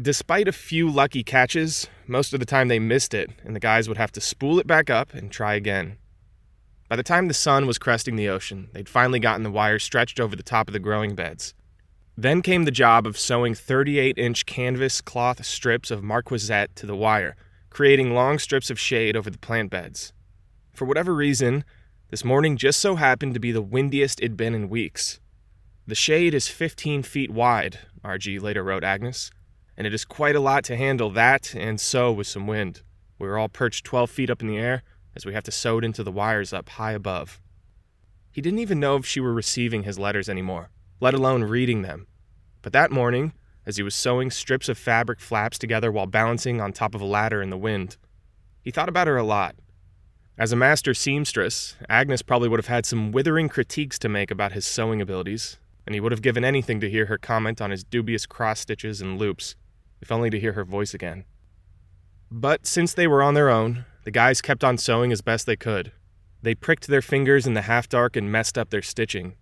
Despite a few lucky catches, most of the time they missed it, and the guys would have to spool it back up and try again. By the time the sun was cresting the ocean, they'd finally gotten the wire stretched over the top of the growing beds. Then came the job of sewing 38 inch canvas cloth strips of marquisette to the wire, creating long strips of shade over the plant beds. For whatever reason, this morning just so happened to be the windiest it'd been in weeks. The shade is 15 feet wide, RG later wrote Agnes, and it is quite a lot to handle that and so with some wind. We were all perched 12 feet up in the air, as we have to sew it into the wires up high above. He didn't even know if she were receiving his letters anymore, let alone reading them. But that morning, as he was sewing strips of fabric flaps together while balancing on top of a ladder in the wind, he thought about her a lot. As a master seamstress, Agnes probably would have had some withering critiques to make about his sewing abilities, and he would have given anything to hear her comment on his dubious cross stitches and loops, if only to hear her voice again. But since they were on their own, the guys kept on sewing as best they could. They pricked their fingers in the half dark and messed up their stitching.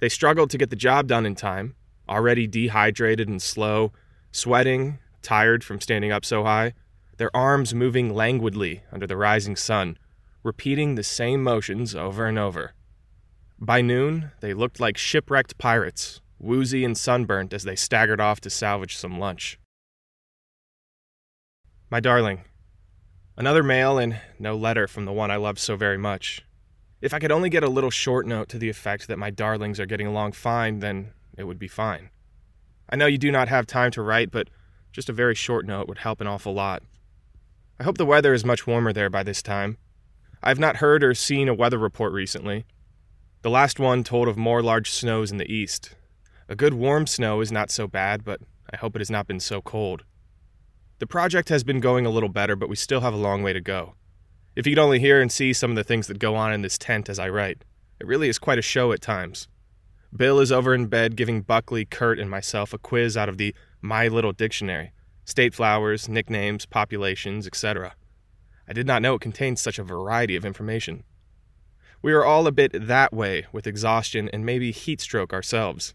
They struggled to get the job done in time, already dehydrated and slow, sweating, tired from standing up so high, their arms moving languidly under the rising sun, repeating the same motions over and over. By noon, they looked like shipwrecked pirates, woozy and sunburnt as they staggered off to salvage some lunch. My darling, Another mail and no letter from the one I loved so very much. If I could only get a little short note to the effect that my darlings are getting along fine, then it would be fine. I know you do not have time to write, but just a very short note would help an awful lot. I hope the weather is much warmer there by this time. I have not heard or seen a weather report recently. The last one told of more large snows in the east. A good warm snow is not so bad, but I hope it has not been so cold. The project has been going a little better, but we still have a long way to go. If you could only hear and see some of the things that go on in this tent as I write, it really is quite a show at times. Bill is over in bed giving Buckley, Kurt, and myself a quiz out of the My Little Dictionary state flowers, nicknames, populations, etc. I did not know it contained such a variety of information. We are all a bit that way with exhaustion and maybe heat stroke ourselves.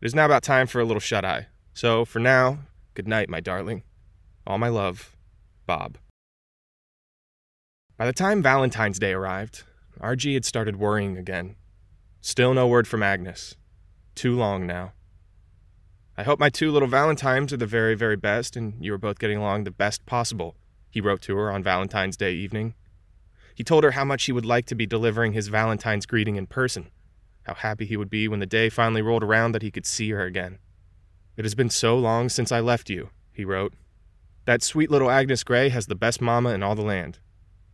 It is now about time for a little shut eye. So, for now, good night, my darling. All my love, Bob. By the time Valentine's Day arrived, RG had started worrying again. Still no word from Agnes. Too long now. I hope my two little Valentines are the very, very best, and you are both getting along the best possible, he wrote to her on Valentine's Day evening. He told her how much he would like to be delivering his Valentine's greeting in person, how happy he would be when the day finally rolled around that he could see her again. It has been so long since I left you, he wrote. That sweet little Agnes Gray has the best mamma in all the land.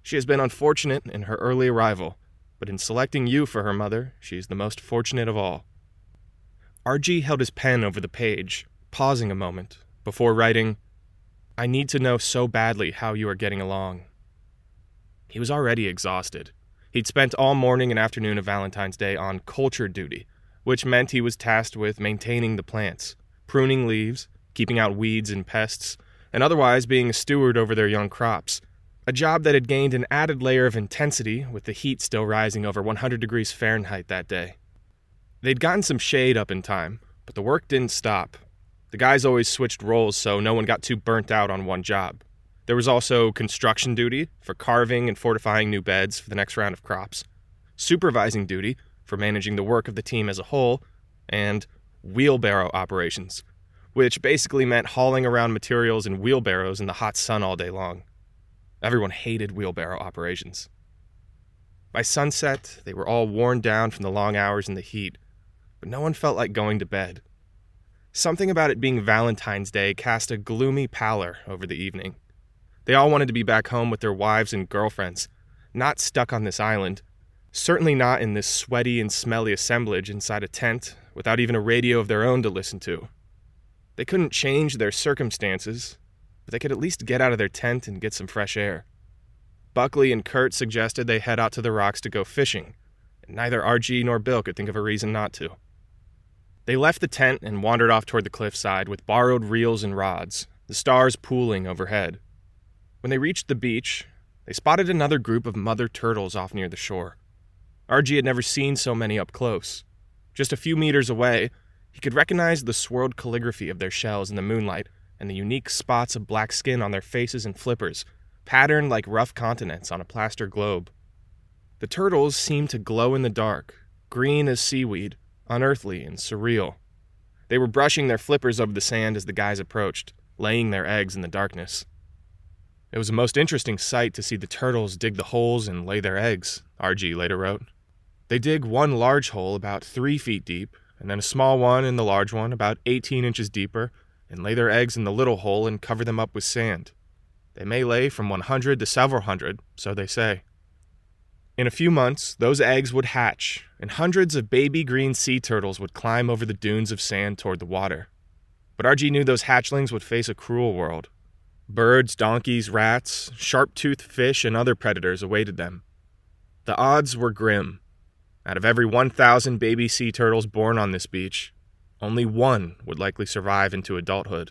She has been unfortunate in her early arrival, but in selecting you for her mother, she is the most fortunate of all. RG held his pen over the page, pausing a moment, before writing, I need to know so badly how you are getting along. He was already exhausted. He'd spent all morning and afternoon of Valentine's Day on culture duty, which meant he was tasked with maintaining the plants, pruning leaves, keeping out weeds and pests, and otherwise being a steward over their young crops. A job that had gained an added layer of intensity with the heat still rising over 100 degrees Fahrenheit that day. They'd gotten some shade up in time, but the work didn't stop. The guys always switched roles so no one got too burnt out on one job. There was also construction duty for carving and fortifying new beds for the next round of crops, supervising duty for managing the work of the team as a whole, and wheelbarrow operations, which basically meant hauling around materials in wheelbarrows in the hot sun all day long. Everyone hated wheelbarrow operations. By sunset, they were all worn down from the long hours in the heat but no one felt like going to bed. Something about it being Valentine's Day cast a gloomy pallor over the evening. They all wanted to be back home with their wives and girlfriends, not stuck on this island, certainly not in this sweaty and smelly assemblage inside a tent without even a radio of their own to listen to. They couldn't change their circumstances, but they could at least get out of their tent and get some fresh air. Buckley and Kurt suggested they head out to the rocks to go fishing, and neither RG nor Bill could think of a reason not to. They left the tent and wandered off toward the cliffside with borrowed reels and rods, the stars pooling overhead. When they reached the beach, they spotted another group of mother turtles off near the shore. RG had never seen so many up close. Just a few meters away, he could recognize the swirled calligraphy of their shells in the moonlight and the unique spots of black skin on their faces and flippers, patterned like rough continents on a plaster globe. The turtles seemed to glow in the dark, green as seaweed, unearthly and surreal. They were brushing their flippers over the sand as the guys approached, laying their eggs in the darkness. It was a most interesting sight to see the turtles dig the holes and lay their eggs, RG later wrote. They dig one large hole about three feet deep, and then a small one in the large one about 18 inches deeper, and lay their eggs in the little hole and cover them up with sand. They may lay from 100 to several hundred, so they say. In a few months, those eggs would hatch, and hundreds of baby green sea turtles would climb over the dunes of sand toward the water. But RG knew those hatchlings would face a cruel world. Birds, donkeys, rats, sharp toothed fish, and other predators awaited them. The odds were grim. Out of every 1,000 baby sea turtles born on this beach, only one would likely survive into adulthood.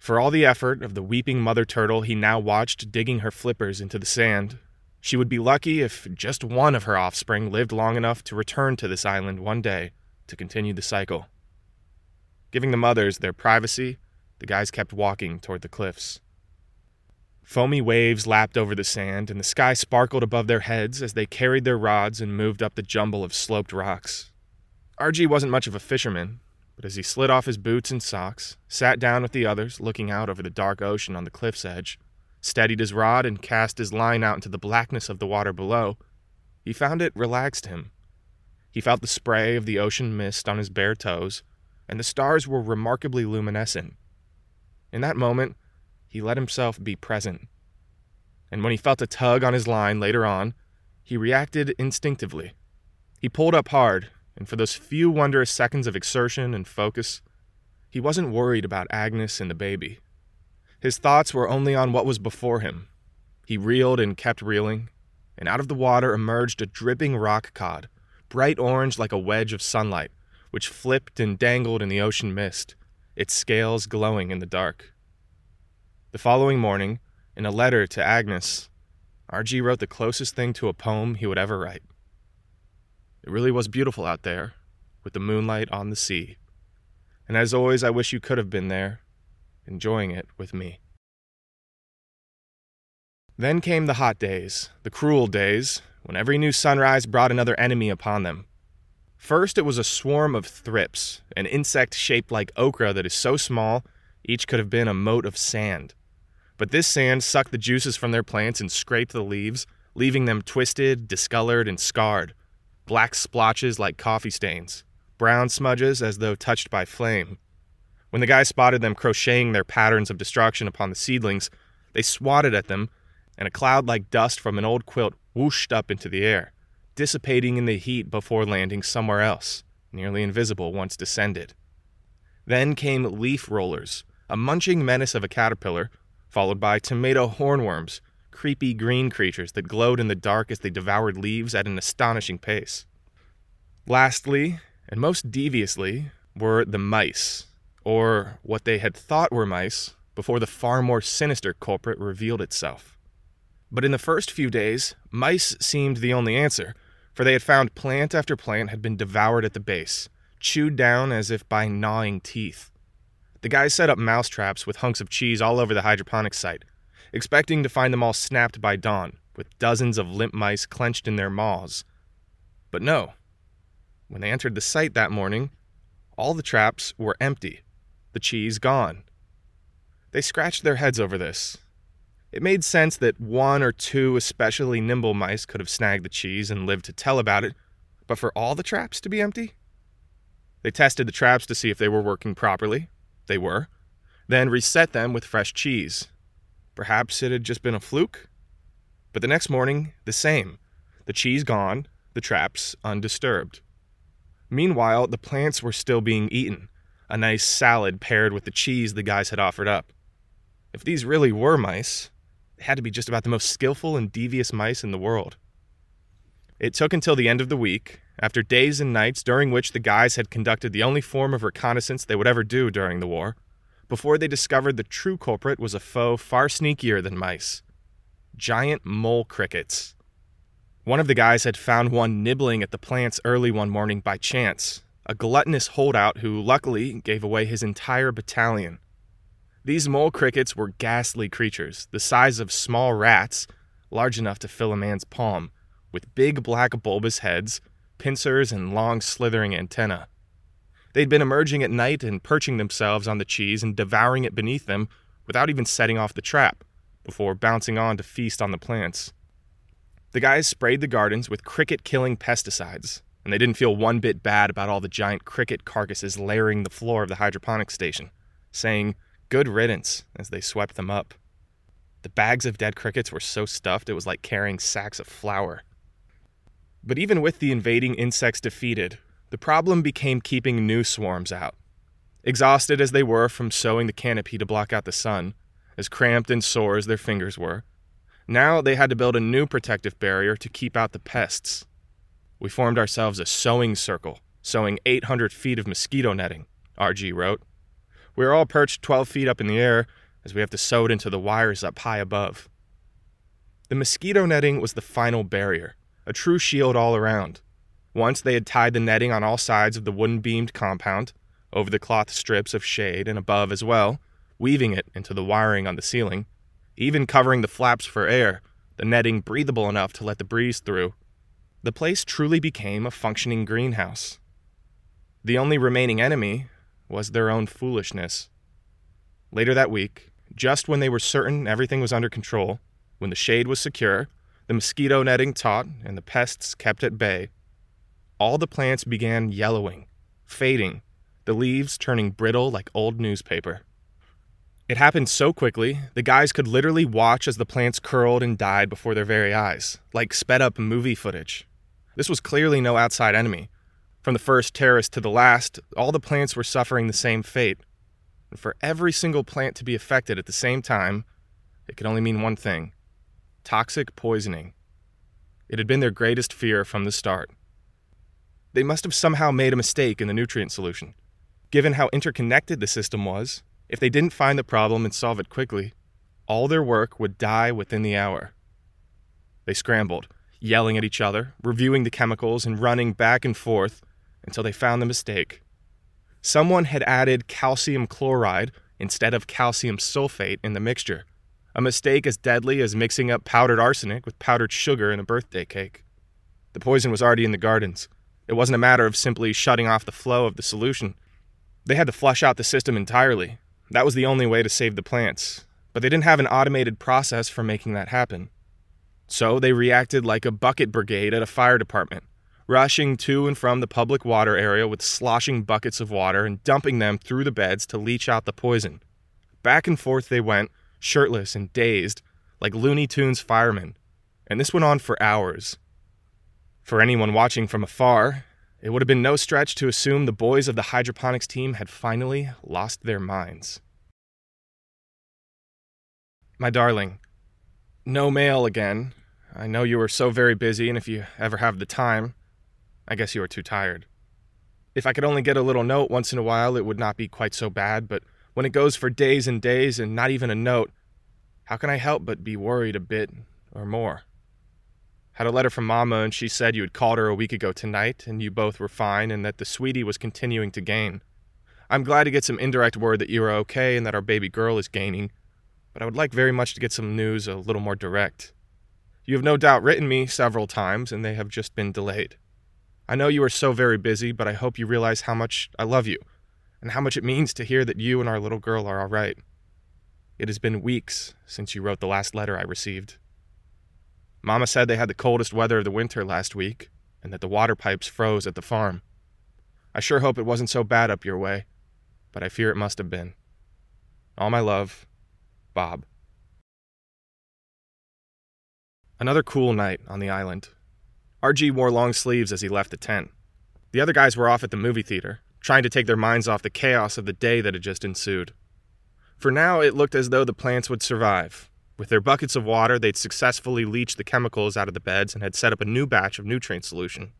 For all the effort of the weeping mother turtle he now watched digging her flippers into the sand, she would be lucky if just one of her offspring lived long enough to return to this island one day to continue the cycle. Giving the mothers their privacy, the guys kept walking toward the cliffs. Foamy waves lapped over the sand, and the sky sparkled above their heads as they carried their rods and moved up the jumble of sloped rocks. RG wasn't much of a fisherman, but as he slid off his boots and socks, sat down with the others, looking out over the dark ocean on the cliff's edge, steadied his rod, and cast his line out into the blackness of the water below, he found it relaxed him. He felt the spray of the ocean mist on his bare toes, and the stars were remarkably luminescent. In that moment, he let himself be present. And when he felt a tug on his line later on, he reacted instinctively. He pulled up hard, and for those few wondrous seconds of exertion and focus, he wasn't worried about Agnes and the baby. His thoughts were only on what was before him. He reeled and kept reeling, and out of the water emerged a dripping rock cod, bright orange like a wedge of sunlight, which flipped and dangled in the ocean mist, its scales glowing in the dark. The following morning, in a letter to Agnes, RG wrote the closest thing to a poem he would ever write. It really was beautiful out there, with the moonlight on the sea. And as always, I wish you could have been there, enjoying it with me. Then came the hot days, the cruel days, when every new sunrise brought another enemy upon them. First, it was a swarm of thrips, an insect shaped like okra that is so small each could have been a mote of sand. But this sand sucked the juices from their plants and scraped the leaves, leaving them twisted, discolored, and scarred. Black splotches like coffee stains, brown smudges as though touched by flame. When the guys spotted them crocheting their patterns of destruction upon the seedlings, they swatted at them, and a cloud like dust from an old quilt whooshed up into the air, dissipating in the heat before landing somewhere else, nearly invisible once descended. Then came leaf rollers, a munching menace of a caterpillar followed by tomato hornworms, creepy green creatures that glowed in the dark as they devoured leaves at an astonishing pace. Lastly, and most deviously, were the mice, or what they had thought were mice before the far more sinister culprit revealed itself. But in the first few days, mice seemed the only answer, for they had found plant after plant had been devoured at the base, chewed down as if by gnawing teeth. The guys set up mouse traps with hunks of cheese all over the hydroponics site, expecting to find them all snapped by dawn, with dozens of limp mice clenched in their maws. But no. When they entered the site that morning, all the traps were empty, the cheese gone. They scratched their heads over this. It made sense that one or two especially nimble mice could have snagged the cheese and lived to tell about it, but for all the traps to be empty? They tested the traps to see if they were working properly, they were. Then reset them with fresh cheese. Perhaps it had just been a fluke? But the next morning, the same. The cheese gone, the traps undisturbed. Meanwhile, the plants were still being eaten, a nice salad paired with the cheese the guys had offered up. If these really were mice, they had to be just about the most skillful and devious mice in the world. It took until the end of the week, after days and nights during which the guys had conducted the only form of reconnaissance they would ever do during the war, before they discovered the true culprit was a foe far sneakier than mice giant mole crickets. One of the guys had found one nibbling at the plants early one morning by chance, a gluttonous holdout who luckily gave away his entire battalion. These mole crickets were ghastly creatures, the size of small rats, large enough to fill a man's palm, with big black bulbous heads pincers, and long slithering antennae. They'd been emerging at night and perching themselves on the cheese and devouring it beneath them without even setting off the trap, before bouncing on to feast on the plants. The guys sprayed the gardens with cricket killing pesticides, and they didn't feel one bit bad about all the giant cricket carcasses layering the floor of the hydroponics station, saying, Good riddance, as they swept them up. The bags of dead crickets were so stuffed it was like carrying sacks of flour. But even with the invading insects defeated, the problem became keeping new swarms out. Exhausted as they were from sewing the canopy to block out the sun, as cramped and sore as their fingers were, now they had to build a new protective barrier to keep out the pests. We formed ourselves a sewing circle, sewing 800 feet of mosquito netting, RG wrote. We are all perched 12 feet up in the air as we have to sew it into the wires up high above. The mosquito netting was the final barrier, a true shield all around. Once they had tied the netting on all sides of the wooden beamed compound, over the cloth strips of shade and above as well, weaving it into the wiring on the ceiling, even covering the flaps for air, the netting breathable enough to let the breeze through. The place truly became a functioning greenhouse. The only remaining enemy was their own foolishness. Later that week, just when they were certain everything was under control, when the shade was secure, the mosquito netting taut, and the pests kept at bay. All the plants began yellowing, fading, the leaves turning brittle like old newspaper. It happened so quickly, the guys could literally watch as the plants curled and died before their very eyes, like sped up movie footage. This was clearly no outside enemy. From the first terrorist to the last, all the plants were suffering the same fate. And for every single plant to be affected at the same time, it could only mean one thing toxic poisoning. It had been their greatest fear from the start. They must have somehow made a mistake in the nutrient solution. Given how interconnected the system was, if they didn't find the problem and solve it quickly, all their work would die within the hour. They scrambled, yelling at each other, reviewing the chemicals, and running back and forth until they found the mistake. Someone had added calcium chloride instead of calcium sulfate in the mixture, a mistake as deadly as mixing up powdered arsenic with powdered sugar in a birthday cake. The poison was already in the gardens. It wasn't a matter of simply shutting off the flow of the solution. They had to flush out the system entirely. That was the only way to save the plants, but they didn't have an automated process for making that happen. So they reacted like a bucket brigade at a fire department, rushing to and from the public water area with sloshing buckets of water and dumping them through the beds to leach out the poison. Back and forth they went, shirtless and dazed, like Looney Tunes firemen, and this went on for hours. For anyone watching from afar, it would have been no stretch to assume the boys of the hydroponics team had finally lost their minds. My darling, no mail again. I know you were so very busy, and if you ever have the time, I guess you are too tired. If I could only get a little note once in a while, it would not be quite so bad, but when it goes for days and days and not even a note, how can I help but be worried a bit or more? Had a letter from Mama, and she said you had called her a week ago tonight, and you both were fine, and that the sweetie was continuing to gain. I'm glad to get some indirect word that you are okay and that our baby girl is gaining, but I would like very much to get some news a little more direct. You have no doubt written me several times, and they have just been delayed. I know you are so very busy, but I hope you realize how much I love you, and how much it means to hear that you and our little girl are all right. It has been weeks since you wrote the last letter I received. Mama said they had the coldest weather of the winter last week, and that the water pipes froze at the farm. I sure hope it wasn't so bad up your way, but I fear it must have been. All my love, Bob. Another cool night on the island. RG wore long sleeves as he left the tent. The other guys were off at the movie theater, trying to take their minds off the chaos of the day that had just ensued. For now, it looked as though the plants would survive, with their buckets of water, they'd successfully leached the chemicals out of the beds and had set up a new batch of nutrient solution.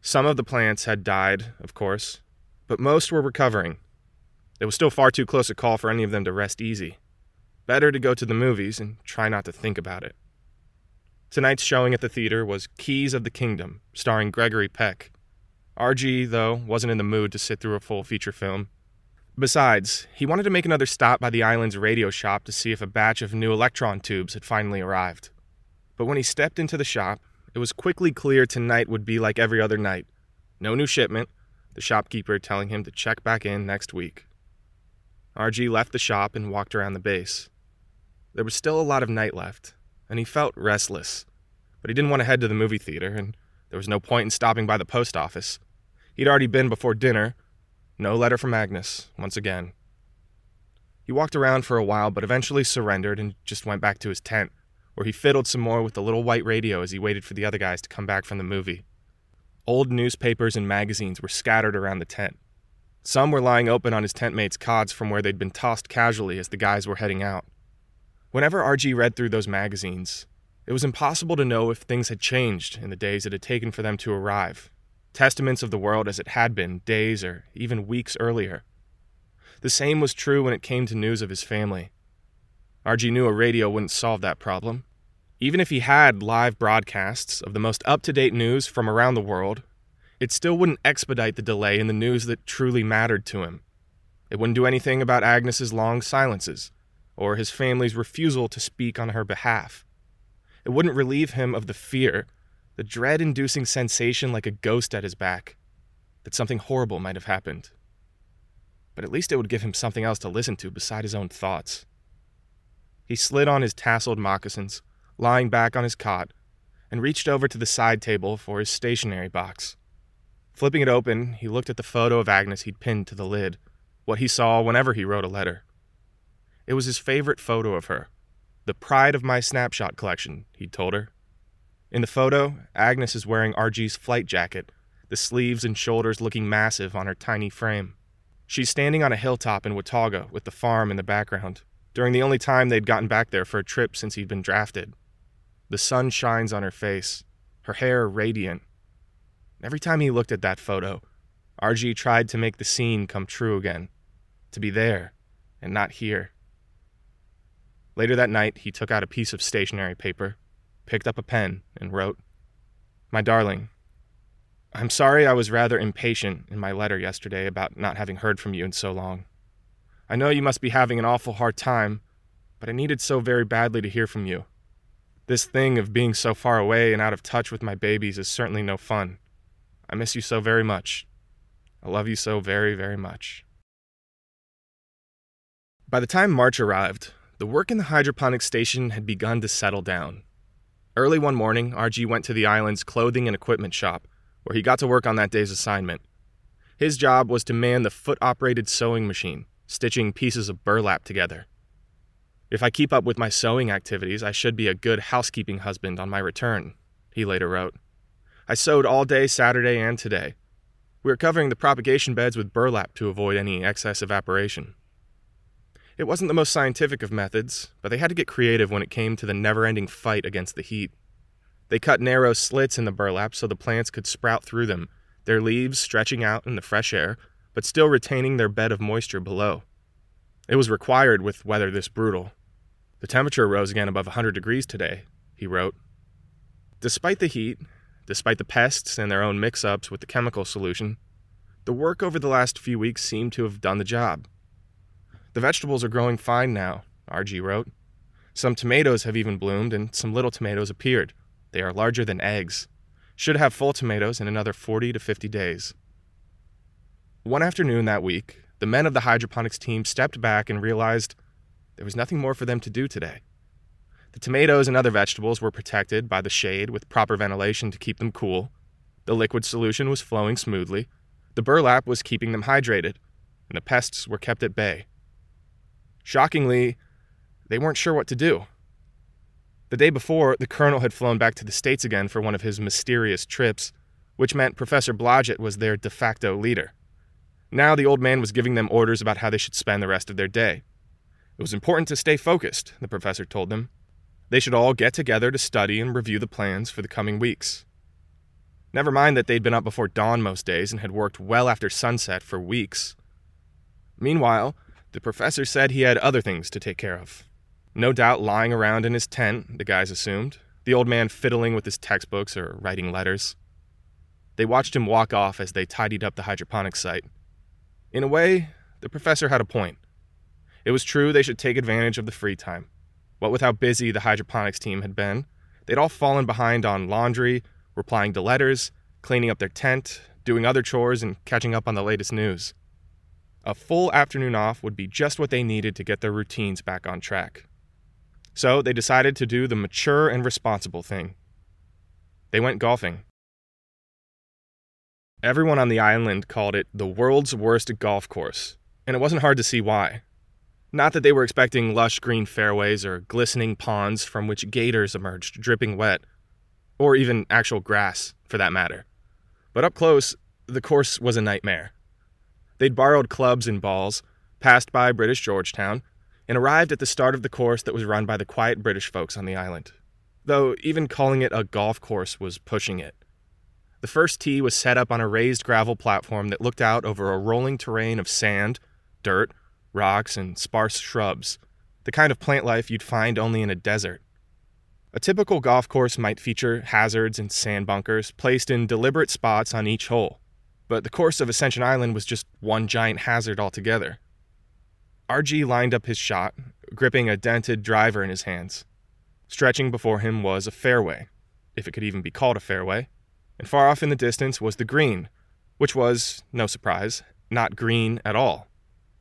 Some of the plants had died, of course, but most were recovering. It was still far too close a call for any of them to rest easy. Better to go to the movies and try not to think about it. Tonight's showing at the theater was Keys of the Kingdom, starring Gregory Peck. RG, though, wasn't in the mood to sit through a full feature film, Besides, he wanted to make another stop by the island's radio shop to see if a batch of new electron tubes had finally arrived. But when he stepped into the shop, it was quickly clear tonight would be like every other night. No new shipment, the shopkeeper telling him to check back in next week. RG left the shop and walked around the base. There was still a lot of night left, and he felt restless. But he didn't want to head to the movie theater, and there was no point in stopping by the post office. He'd already been before dinner, no letter from Agnes, once again. He walked around for a while, but eventually surrendered and just went back to his tent, where he fiddled some more with the little white radio as he waited for the other guys to come back from the movie. Old newspapers and magazines were scattered around the tent. Some were lying open on his tent mates' cots from where they'd been tossed casually as the guys were heading out. Whenever RG read through those magazines, it was impossible to know if things had changed in the days it had taken for them to arrive testaments of the world as it had been days or even weeks earlier. The same was true when it came to news of his family. RG knew a radio wouldn't solve that problem. Even if he had live broadcasts of the most up to date news from around the world, it still wouldn't expedite the delay in the news that truly mattered to him. It wouldn't do anything about Agnes's long silences, or his family's refusal to speak on her behalf. It wouldn't relieve him of the fear the dread inducing sensation like a ghost at his back, that something horrible might have happened. But at least it would give him something else to listen to beside his own thoughts. He slid on his tasseled moccasins, lying back on his cot, and reached over to the side table for his stationery box. Flipping it open, he looked at the photo of Agnes he'd pinned to the lid, what he saw whenever he wrote a letter. It was his favorite photo of her, the pride of my snapshot collection, he'd told her. In the photo, Agnes is wearing RG's flight jacket, the sleeves and shoulders looking massive on her tiny frame. She's standing on a hilltop in Watauga with the farm in the background, during the only time they'd gotten back there for a trip since he'd been drafted. The sun shines on her face, her hair radiant. Every time he looked at that photo, RG tried to make the scene come true again, to be there and not here. Later that night, he took out a piece of stationery paper picked up a pen and wrote My darling, I'm sorry I was rather impatient in my letter yesterday about not having heard from you in so long. I know you must be having an awful hard time, but I needed so very badly to hear from you. This thing of being so far away and out of touch with my babies is certainly no fun. I miss you so very much. I love you so very, very much. By the time March arrived, the work in the hydroponic station had begun to settle down. Early one morning, RG went to the island's clothing and equipment shop, where he got to work on that day's assignment. His job was to man the foot operated sewing machine, stitching pieces of burlap together. If I keep up with my sewing activities, I should be a good housekeeping husband on my return, he later wrote. I sewed all day Saturday and today. We are covering the propagation beds with burlap to avoid any excess evaporation. It wasn't the most scientific of methods, but they had to get creative when it came to the never ending fight against the heat. They cut narrow slits in the burlap so the plants could sprout through them, their leaves stretching out in the fresh air, but still retaining their bed of moisture below. It was required with weather this brutal. The temperature rose again above 100 degrees today, he wrote. Despite the heat, despite the pests and their own mix ups with the chemical solution, the work over the last few weeks seemed to have done the job. The vegetables are growing fine now, RG wrote. Some tomatoes have even bloomed, and some little tomatoes appeared. They are larger than eggs. Should have full tomatoes in another 40 to 50 days. One afternoon that week, the men of the hydroponics team stepped back and realized there was nothing more for them to do today. The tomatoes and other vegetables were protected by the shade with proper ventilation to keep them cool. The liquid solution was flowing smoothly. The burlap was keeping them hydrated, and the pests were kept at bay. Shockingly, they weren't sure what to do. The day before, the colonel had flown back to the States again for one of his mysterious trips, which meant Professor Blodgett was their de facto leader. Now the old man was giving them orders about how they should spend the rest of their day. It was important to stay focused, the professor told them. They should all get together to study and review the plans for the coming weeks. Never mind that they'd been up before dawn most days and had worked well after sunset for weeks. Meanwhile, the professor said he had other things to take care of. No doubt lying around in his tent, the guys assumed, the old man fiddling with his textbooks or writing letters. They watched him walk off as they tidied up the hydroponics site. In a way, the professor had a point. It was true they should take advantage of the free time. What with how busy the hydroponics team had been, they'd all fallen behind on laundry, replying to letters, cleaning up their tent, doing other chores, and catching up on the latest news. A full afternoon off would be just what they needed to get their routines back on track. So they decided to do the mature and responsible thing. They went golfing. Everyone on the island called it the world's worst golf course, and it wasn't hard to see why. Not that they were expecting lush green fairways or glistening ponds from which gators emerged dripping wet, or even actual grass, for that matter. But up close, the course was a nightmare. They'd borrowed clubs and balls, passed by British Georgetown, and arrived at the start of the course that was run by the quiet British folks on the island. Though even calling it a golf course was pushing it. The first tee was set up on a raised gravel platform that looked out over a rolling terrain of sand, dirt, rocks, and sparse shrubs, the kind of plant life you'd find only in a desert. A typical golf course might feature hazards and sand bunkers placed in deliberate spots on each hole, but the course of Ascension Island was just one giant hazard altogether. RG lined up his shot, gripping a dented driver in his hands. Stretching before him was a fairway, if it could even be called a fairway, and far off in the distance was the green, which was, no surprise, not green at all.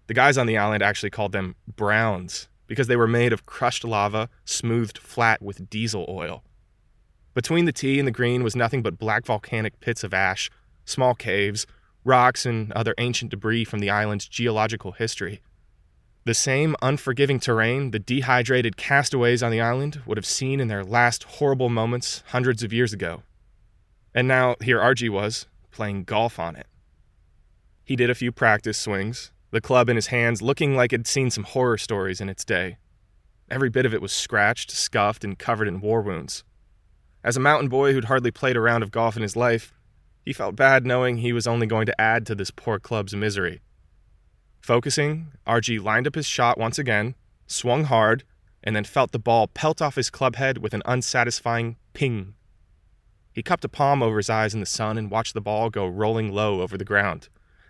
The guys on the island actually called them browns because they were made of crushed lava smoothed flat with diesel oil. Between the tee and the green was nothing but black volcanic pits of ash, small caves, rocks, and other ancient debris from the island's geological history. The same unforgiving terrain the dehydrated castaways on the island would have seen in their last horrible moments hundreds of years ago. And now here RG was, playing golf on it. He did a few practice swings, the club in his hands looking like it'd seen some horror stories in its day. Every bit of it was scratched, scuffed, and covered in war wounds. As a mountain boy who'd hardly played a round of golf in his life, he felt bad knowing he was only going to add to this poor club's misery. Focusing, RG lined up his shot once again, swung hard, and then felt the ball pelt off his club head with an unsatisfying Ping. He cupped a palm over his eyes in the sun and watched the ball go rolling low over the ground,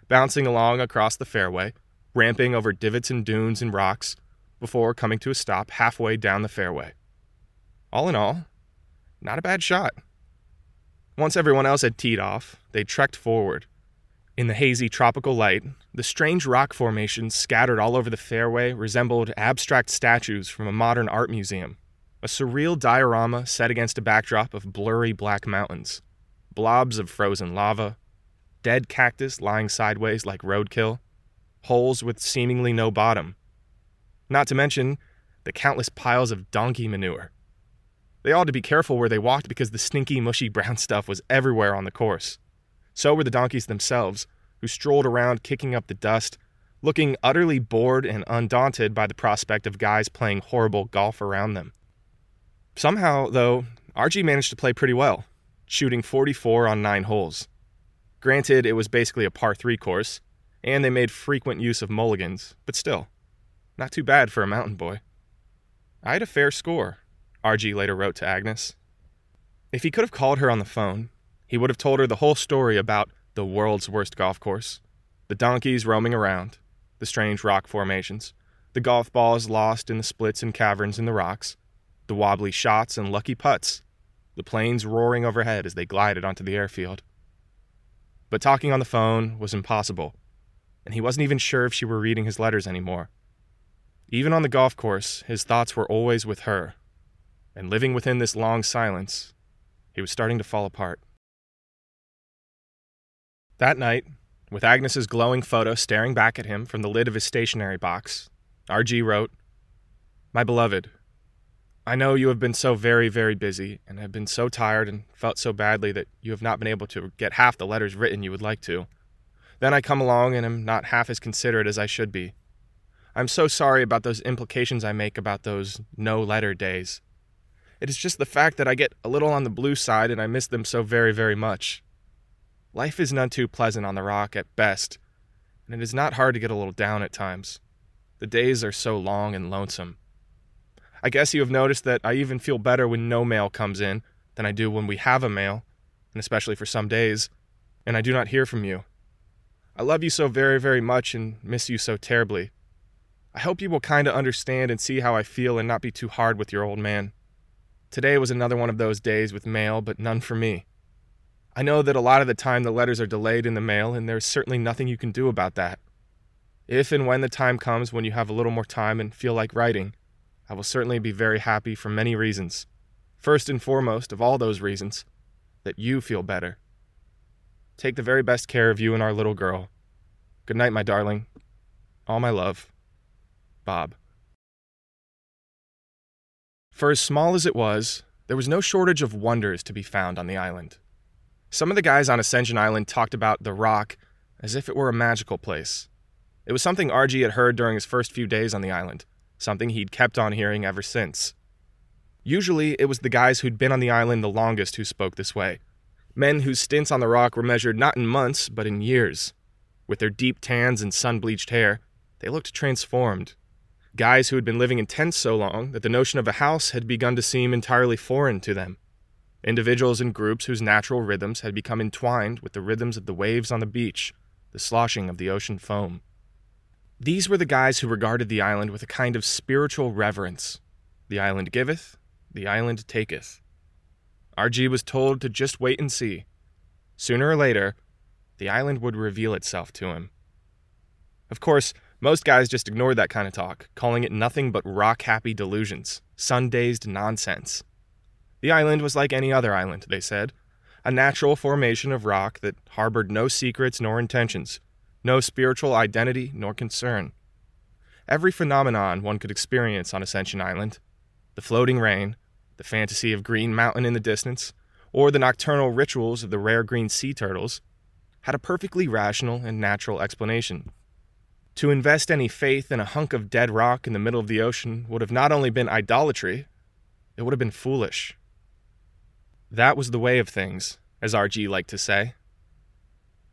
bouncing along across the fairway, ramping over divots and dunes and rocks, before coming to a stop halfway down the fairway. All in all, not a bad shot. Once everyone else had teed off, they trekked forward. In the hazy tropical light, the strange rock formations scattered all over the fairway resembled abstract statues from a modern art museum, a surreal diorama set against a backdrop of blurry black mountains, blobs of frozen lava, dead cactus lying sideways like roadkill, holes with seemingly no bottom. Not to mention the countless piles of donkey manure. They ought to be careful where they walked because the stinky, mushy brown stuff was everywhere on the course. So were the donkeys themselves, who strolled around kicking up the dust, looking utterly bored and undaunted by the prospect of guys playing horrible golf around them. Somehow, though, RG managed to play pretty well, shooting 44 on nine holes. Granted, it was basically a par 3 course, and they made frequent use of mulligans, but still, not too bad for a mountain boy. I had a fair score, RG later wrote to Agnes. If he could have called her on the phone, he would have told her the whole story about the world's worst golf course, the donkeys roaming around, the strange rock formations, the golf balls lost in the splits and caverns in the rocks, the wobbly shots and lucky putts, the planes roaring overhead as they glided onto the airfield. But talking on the phone was impossible, and he wasn't even sure if she were reading his letters anymore. Even on the golf course, his thoughts were always with her, and living within this long silence, he was starting to fall apart. That night, with Agnes's glowing photo staring back at him from the lid of his stationery box, RG wrote, My beloved, I know you have been so very, very busy and have been so tired and felt so badly that you have not been able to get half the letters written you would like to. Then I come along and am not half as considerate as I should be. I'm so sorry about those implications I make about those no letter days. It is just the fact that I get a little on the blue side and I miss them so very, very much. Life is none too pleasant on the rock at best, and it is not hard to get a little down at times. The days are so long and lonesome. I guess you have noticed that I even feel better when no mail comes in than I do when we have a mail, and especially for some days, and I do not hear from you. I love you so very, very much and miss you so terribly. I hope you will kind of understand and see how I feel and not be too hard with your old man. Today was another one of those days with mail, but none for me. I know that a lot of the time the letters are delayed in the mail, and there's certainly nothing you can do about that. If and when the time comes when you have a little more time and feel like writing, I will certainly be very happy for many reasons. First and foremost of all those reasons, that you feel better. Take the very best care of you and our little girl. Good night, my darling. All my love. Bob. For as small as it was, there was no shortage of wonders to be found on the island. Some of the guys on Ascension Island talked about the rock as if it were a magical place. It was something RG had heard during his first few days on the island, something he'd kept on hearing ever since. Usually, it was the guys who'd been on the island the longest who spoke this way. Men whose stints on the rock were measured not in months, but in years. With their deep tans and sun bleached hair, they looked transformed, Guys who had been living in tents so long that the notion of a house had begun to seem entirely foreign to them. Individuals and groups whose natural rhythms had become entwined with the rhythms of the waves on the beach, the sloshing of the ocean foam. These were the guys who regarded the island with a kind of spiritual reverence. The island giveth, the island taketh. RG was told to just wait and see. Sooner or later, the island would reveal itself to him. Of course, most guys just ignored that kind of talk, calling it nothing but rock happy delusions, sun dazed nonsense. The island was like any other island, they said, a natural formation of rock that harbored no secrets nor intentions, no spiritual identity nor concern. Every phenomenon one could experience on Ascension Island the floating rain, the fantasy of Green Mountain in the distance, or the nocturnal rituals of the rare green sea turtles had a perfectly rational and natural explanation. To invest any faith in a hunk of dead rock in the middle of the ocean would have not only been idolatry, it would have been foolish. That was the way of things, as RG liked to say.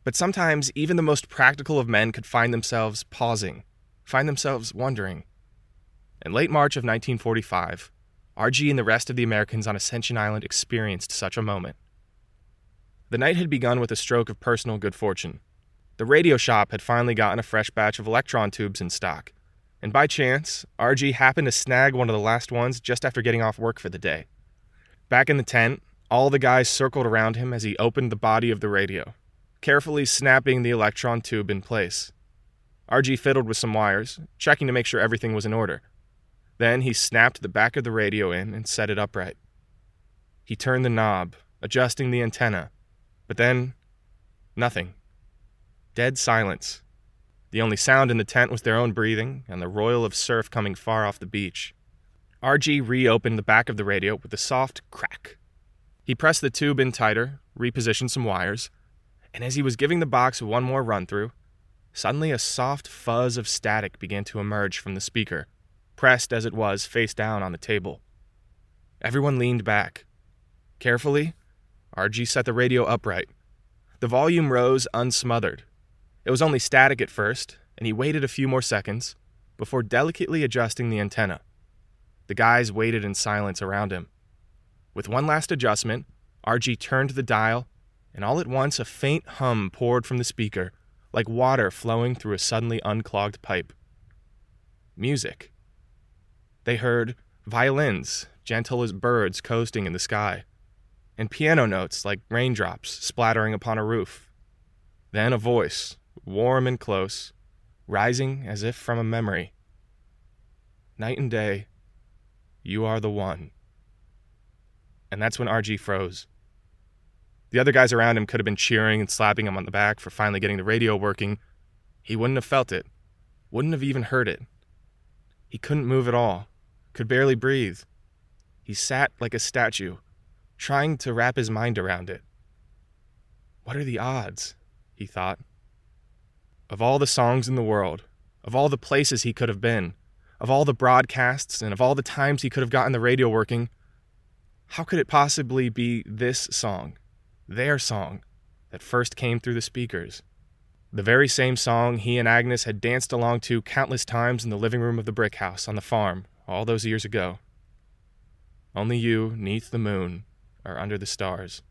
But sometimes even the most practical of men could find themselves pausing, find themselves wondering. In late March of 1945, RG and the rest of the Americans on Ascension Island experienced such a moment. The night had begun with a stroke of personal good fortune. The radio shop had finally gotten a fresh batch of electron tubes in stock, and by chance, RG happened to snag one of the last ones just after getting off work for the day. Back in the tent, all the guys circled around him as he opened the body of the radio, carefully snapping the electron tube in place. RG fiddled with some wires, checking to make sure everything was in order. Then he snapped the back of the radio in and set it upright. He turned the knob, adjusting the antenna, but then nothing. Dead silence. The only sound in the tent was their own breathing and the roil of surf coming far off the beach. RG reopened the back of the radio with a soft crack. He pressed the tube in tighter, repositioned some wires, and as he was giving the box one more run through, suddenly a soft fuzz of static began to emerge from the speaker, pressed as it was face down on the table. Everyone leaned back. Carefully, RG set the radio upright. The volume rose unsmothered. It was only static at first, and he waited a few more seconds before delicately adjusting the antenna. The guys waited in silence around him. With one last adjustment, RG turned the dial, and all at once a faint hum poured from the speaker, like water flowing through a suddenly unclogged pipe. Music. They heard violins, gentle as birds coasting in the sky, and piano notes like raindrops splattering upon a roof. Then a voice, warm and close, rising as if from a memory. Night and day, you are the one. And that's when RG froze. The other guys around him could have been cheering and slapping him on the back for finally getting the radio working. He wouldn't have felt it, wouldn't have even heard it. He couldn't move at all, could barely breathe. He sat like a statue, trying to wrap his mind around it. What are the odds? he thought. Of all the songs in the world, of all the places he could have been, of all the broadcasts, and of all the times he could have gotten the radio working, how could it possibly be this song, their song, that first came through the speakers? The very same song he and Agnes had danced along to countless times in the living room of the brick house on the farm all those years ago. Only you, neath the moon, are under the stars.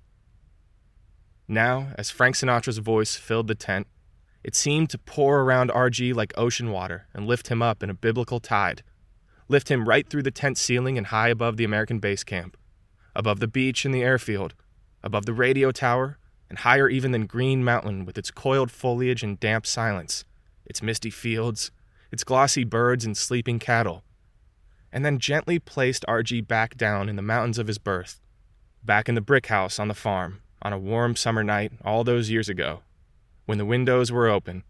Now, as Frank Sinatra's voice filled the tent, it seemed to pour around RG like ocean water and lift him up in a biblical tide, lift him right through the tent ceiling and high above the American base camp, above the beach and the airfield, above the radio tower, and higher even than Green Mountain with its coiled foliage and damp silence, its misty fields, its glossy birds and sleeping cattle, and then gently placed RG back down in the mountains of his birth, back in the brick house on the farm, on a warm summer night all those years ago, when the windows were open,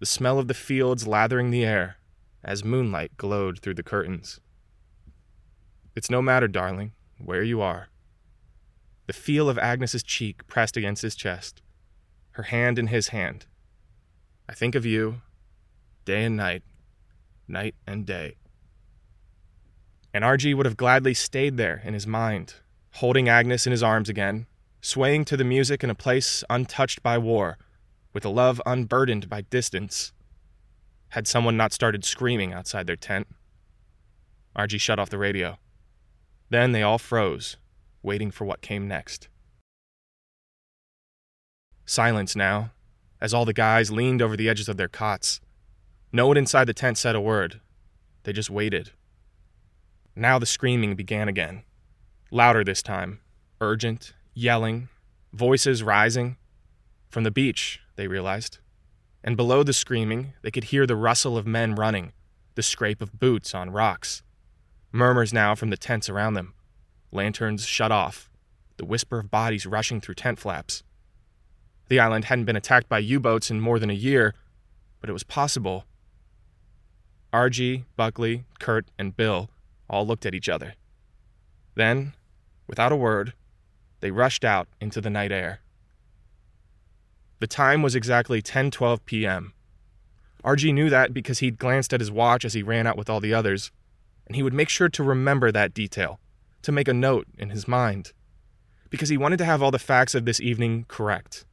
the smell of the fields lathering the air as moonlight glowed through the curtains. It's no matter, darling, where you are. The feel of Agnes's cheek pressed against his chest, her hand in his hand. I think of you day and night, night and day. And RG would have gladly stayed there in his mind, holding Agnes in his arms again, swaying to the music in a place untouched by war with a love unburdened by distance, had someone not started screaming outside their tent. RG shut off the radio. Then they all froze, waiting for what came next. Silence now, as all the guys leaned over the edges of their cots. No one inside the tent said a word. They just waited. Now the screaming began again. Louder this time, urgent, yelling, voices rising. From the beach, they realized. And below the screaming, they could hear the rustle of men running, the scrape of boots on rocks. Murmurs now from the tents around them. Lanterns shut off, the whisper of bodies rushing through tent flaps. The island hadn't been attacked by U boats in more than a year, but it was possible. RG, Buckley, Kurt, and Bill all looked at each other. Then, without a word, they rushed out into the night air. The time was exactly 10:12 p.m. RG knew that because he'd glanced at his watch as he ran out with all the others, and he would make sure to remember that detail, to make a note in his mind, because he wanted to have all the facts of this evening correct.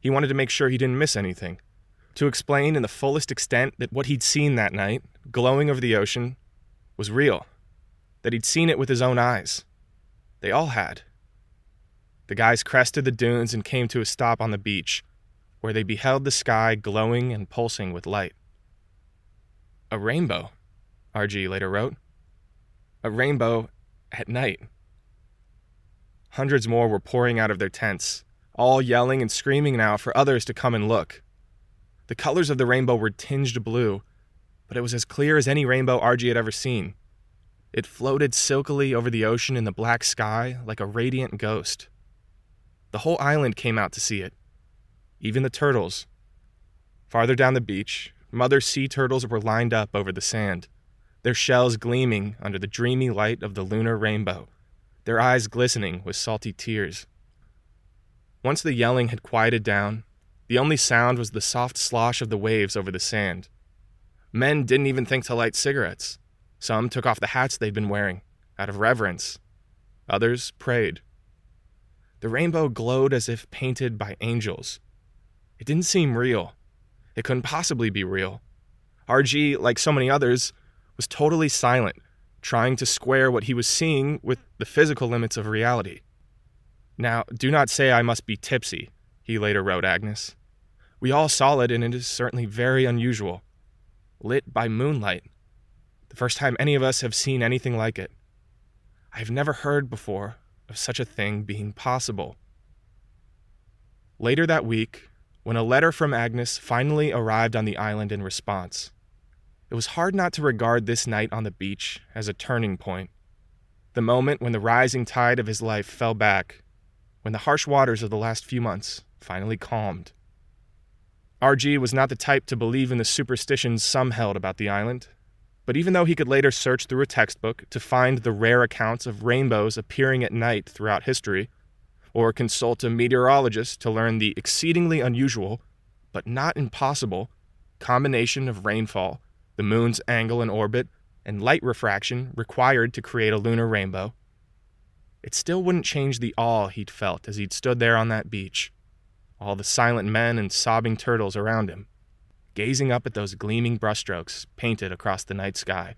He wanted to make sure he didn't miss anything, to explain in the fullest extent that what he'd seen that night, glowing over the ocean, was real. that he'd seen it with his own eyes. They all had. The guys crested the dunes and came to a stop on the beach, where they beheld the sky glowing and pulsing with light. A rainbow, RG later wrote. A rainbow at night. Hundreds more were pouring out of their tents, all yelling and screaming now for others to come and look. The colors of the rainbow were tinged blue, but it was as clear as any rainbow RG had ever seen. It floated silkily over the ocean in the black sky like a radiant ghost. The whole island came out to see it, even the turtles. Farther down the beach, mother sea turtles were lined up over the sand, their shells gleaming under the dreamy light of the lunar rainbow, their eyes glistening with salty tears. Once the yelling had quieted down, the only sound was the soft slosh of the waves over the sand. Men didn't even think to light cigarettes. Some took off the hats they'd been wearing, out of reverence. Others prayed. The rainbow glowed as if painted by angels. It didn't seem real. It couldn't possibly be real. RG, like so many others, was totally silent, trying to square what he was seeing with the physical limits of reality. Now, do not say I must be tipsy, he later wrote Agnes. We all saw it, and it is certainly very unusual. Lit by moonlight. The first time any of us have seen anything like it. I have never heard before of such a thing being possible. Later that week, when a letter from Agnes finally arrived on the island in response, it was hard not to regard this night on the beach as a turning point. The moment when the rising tide of his life fell back, when the harsh waters of the last few months finally calmed. RG was not the type to believe in the superstitions some held about the island, but even though he could later search through a textbook to find the rare accounts of rainbows appearing at night throughout history, or consult a meteorologist to learn the exceedingly unusual, but not impossible, combination of rainfall, the moon's angle in orbit, and light refraction required to create a lunar rainbow, it still wouldn't change the awe he'd felt as he'd stood there on that beach, all the silent men and sobbing turtles around him, gazing up at those gleaming brushstrokes painted across the night sky.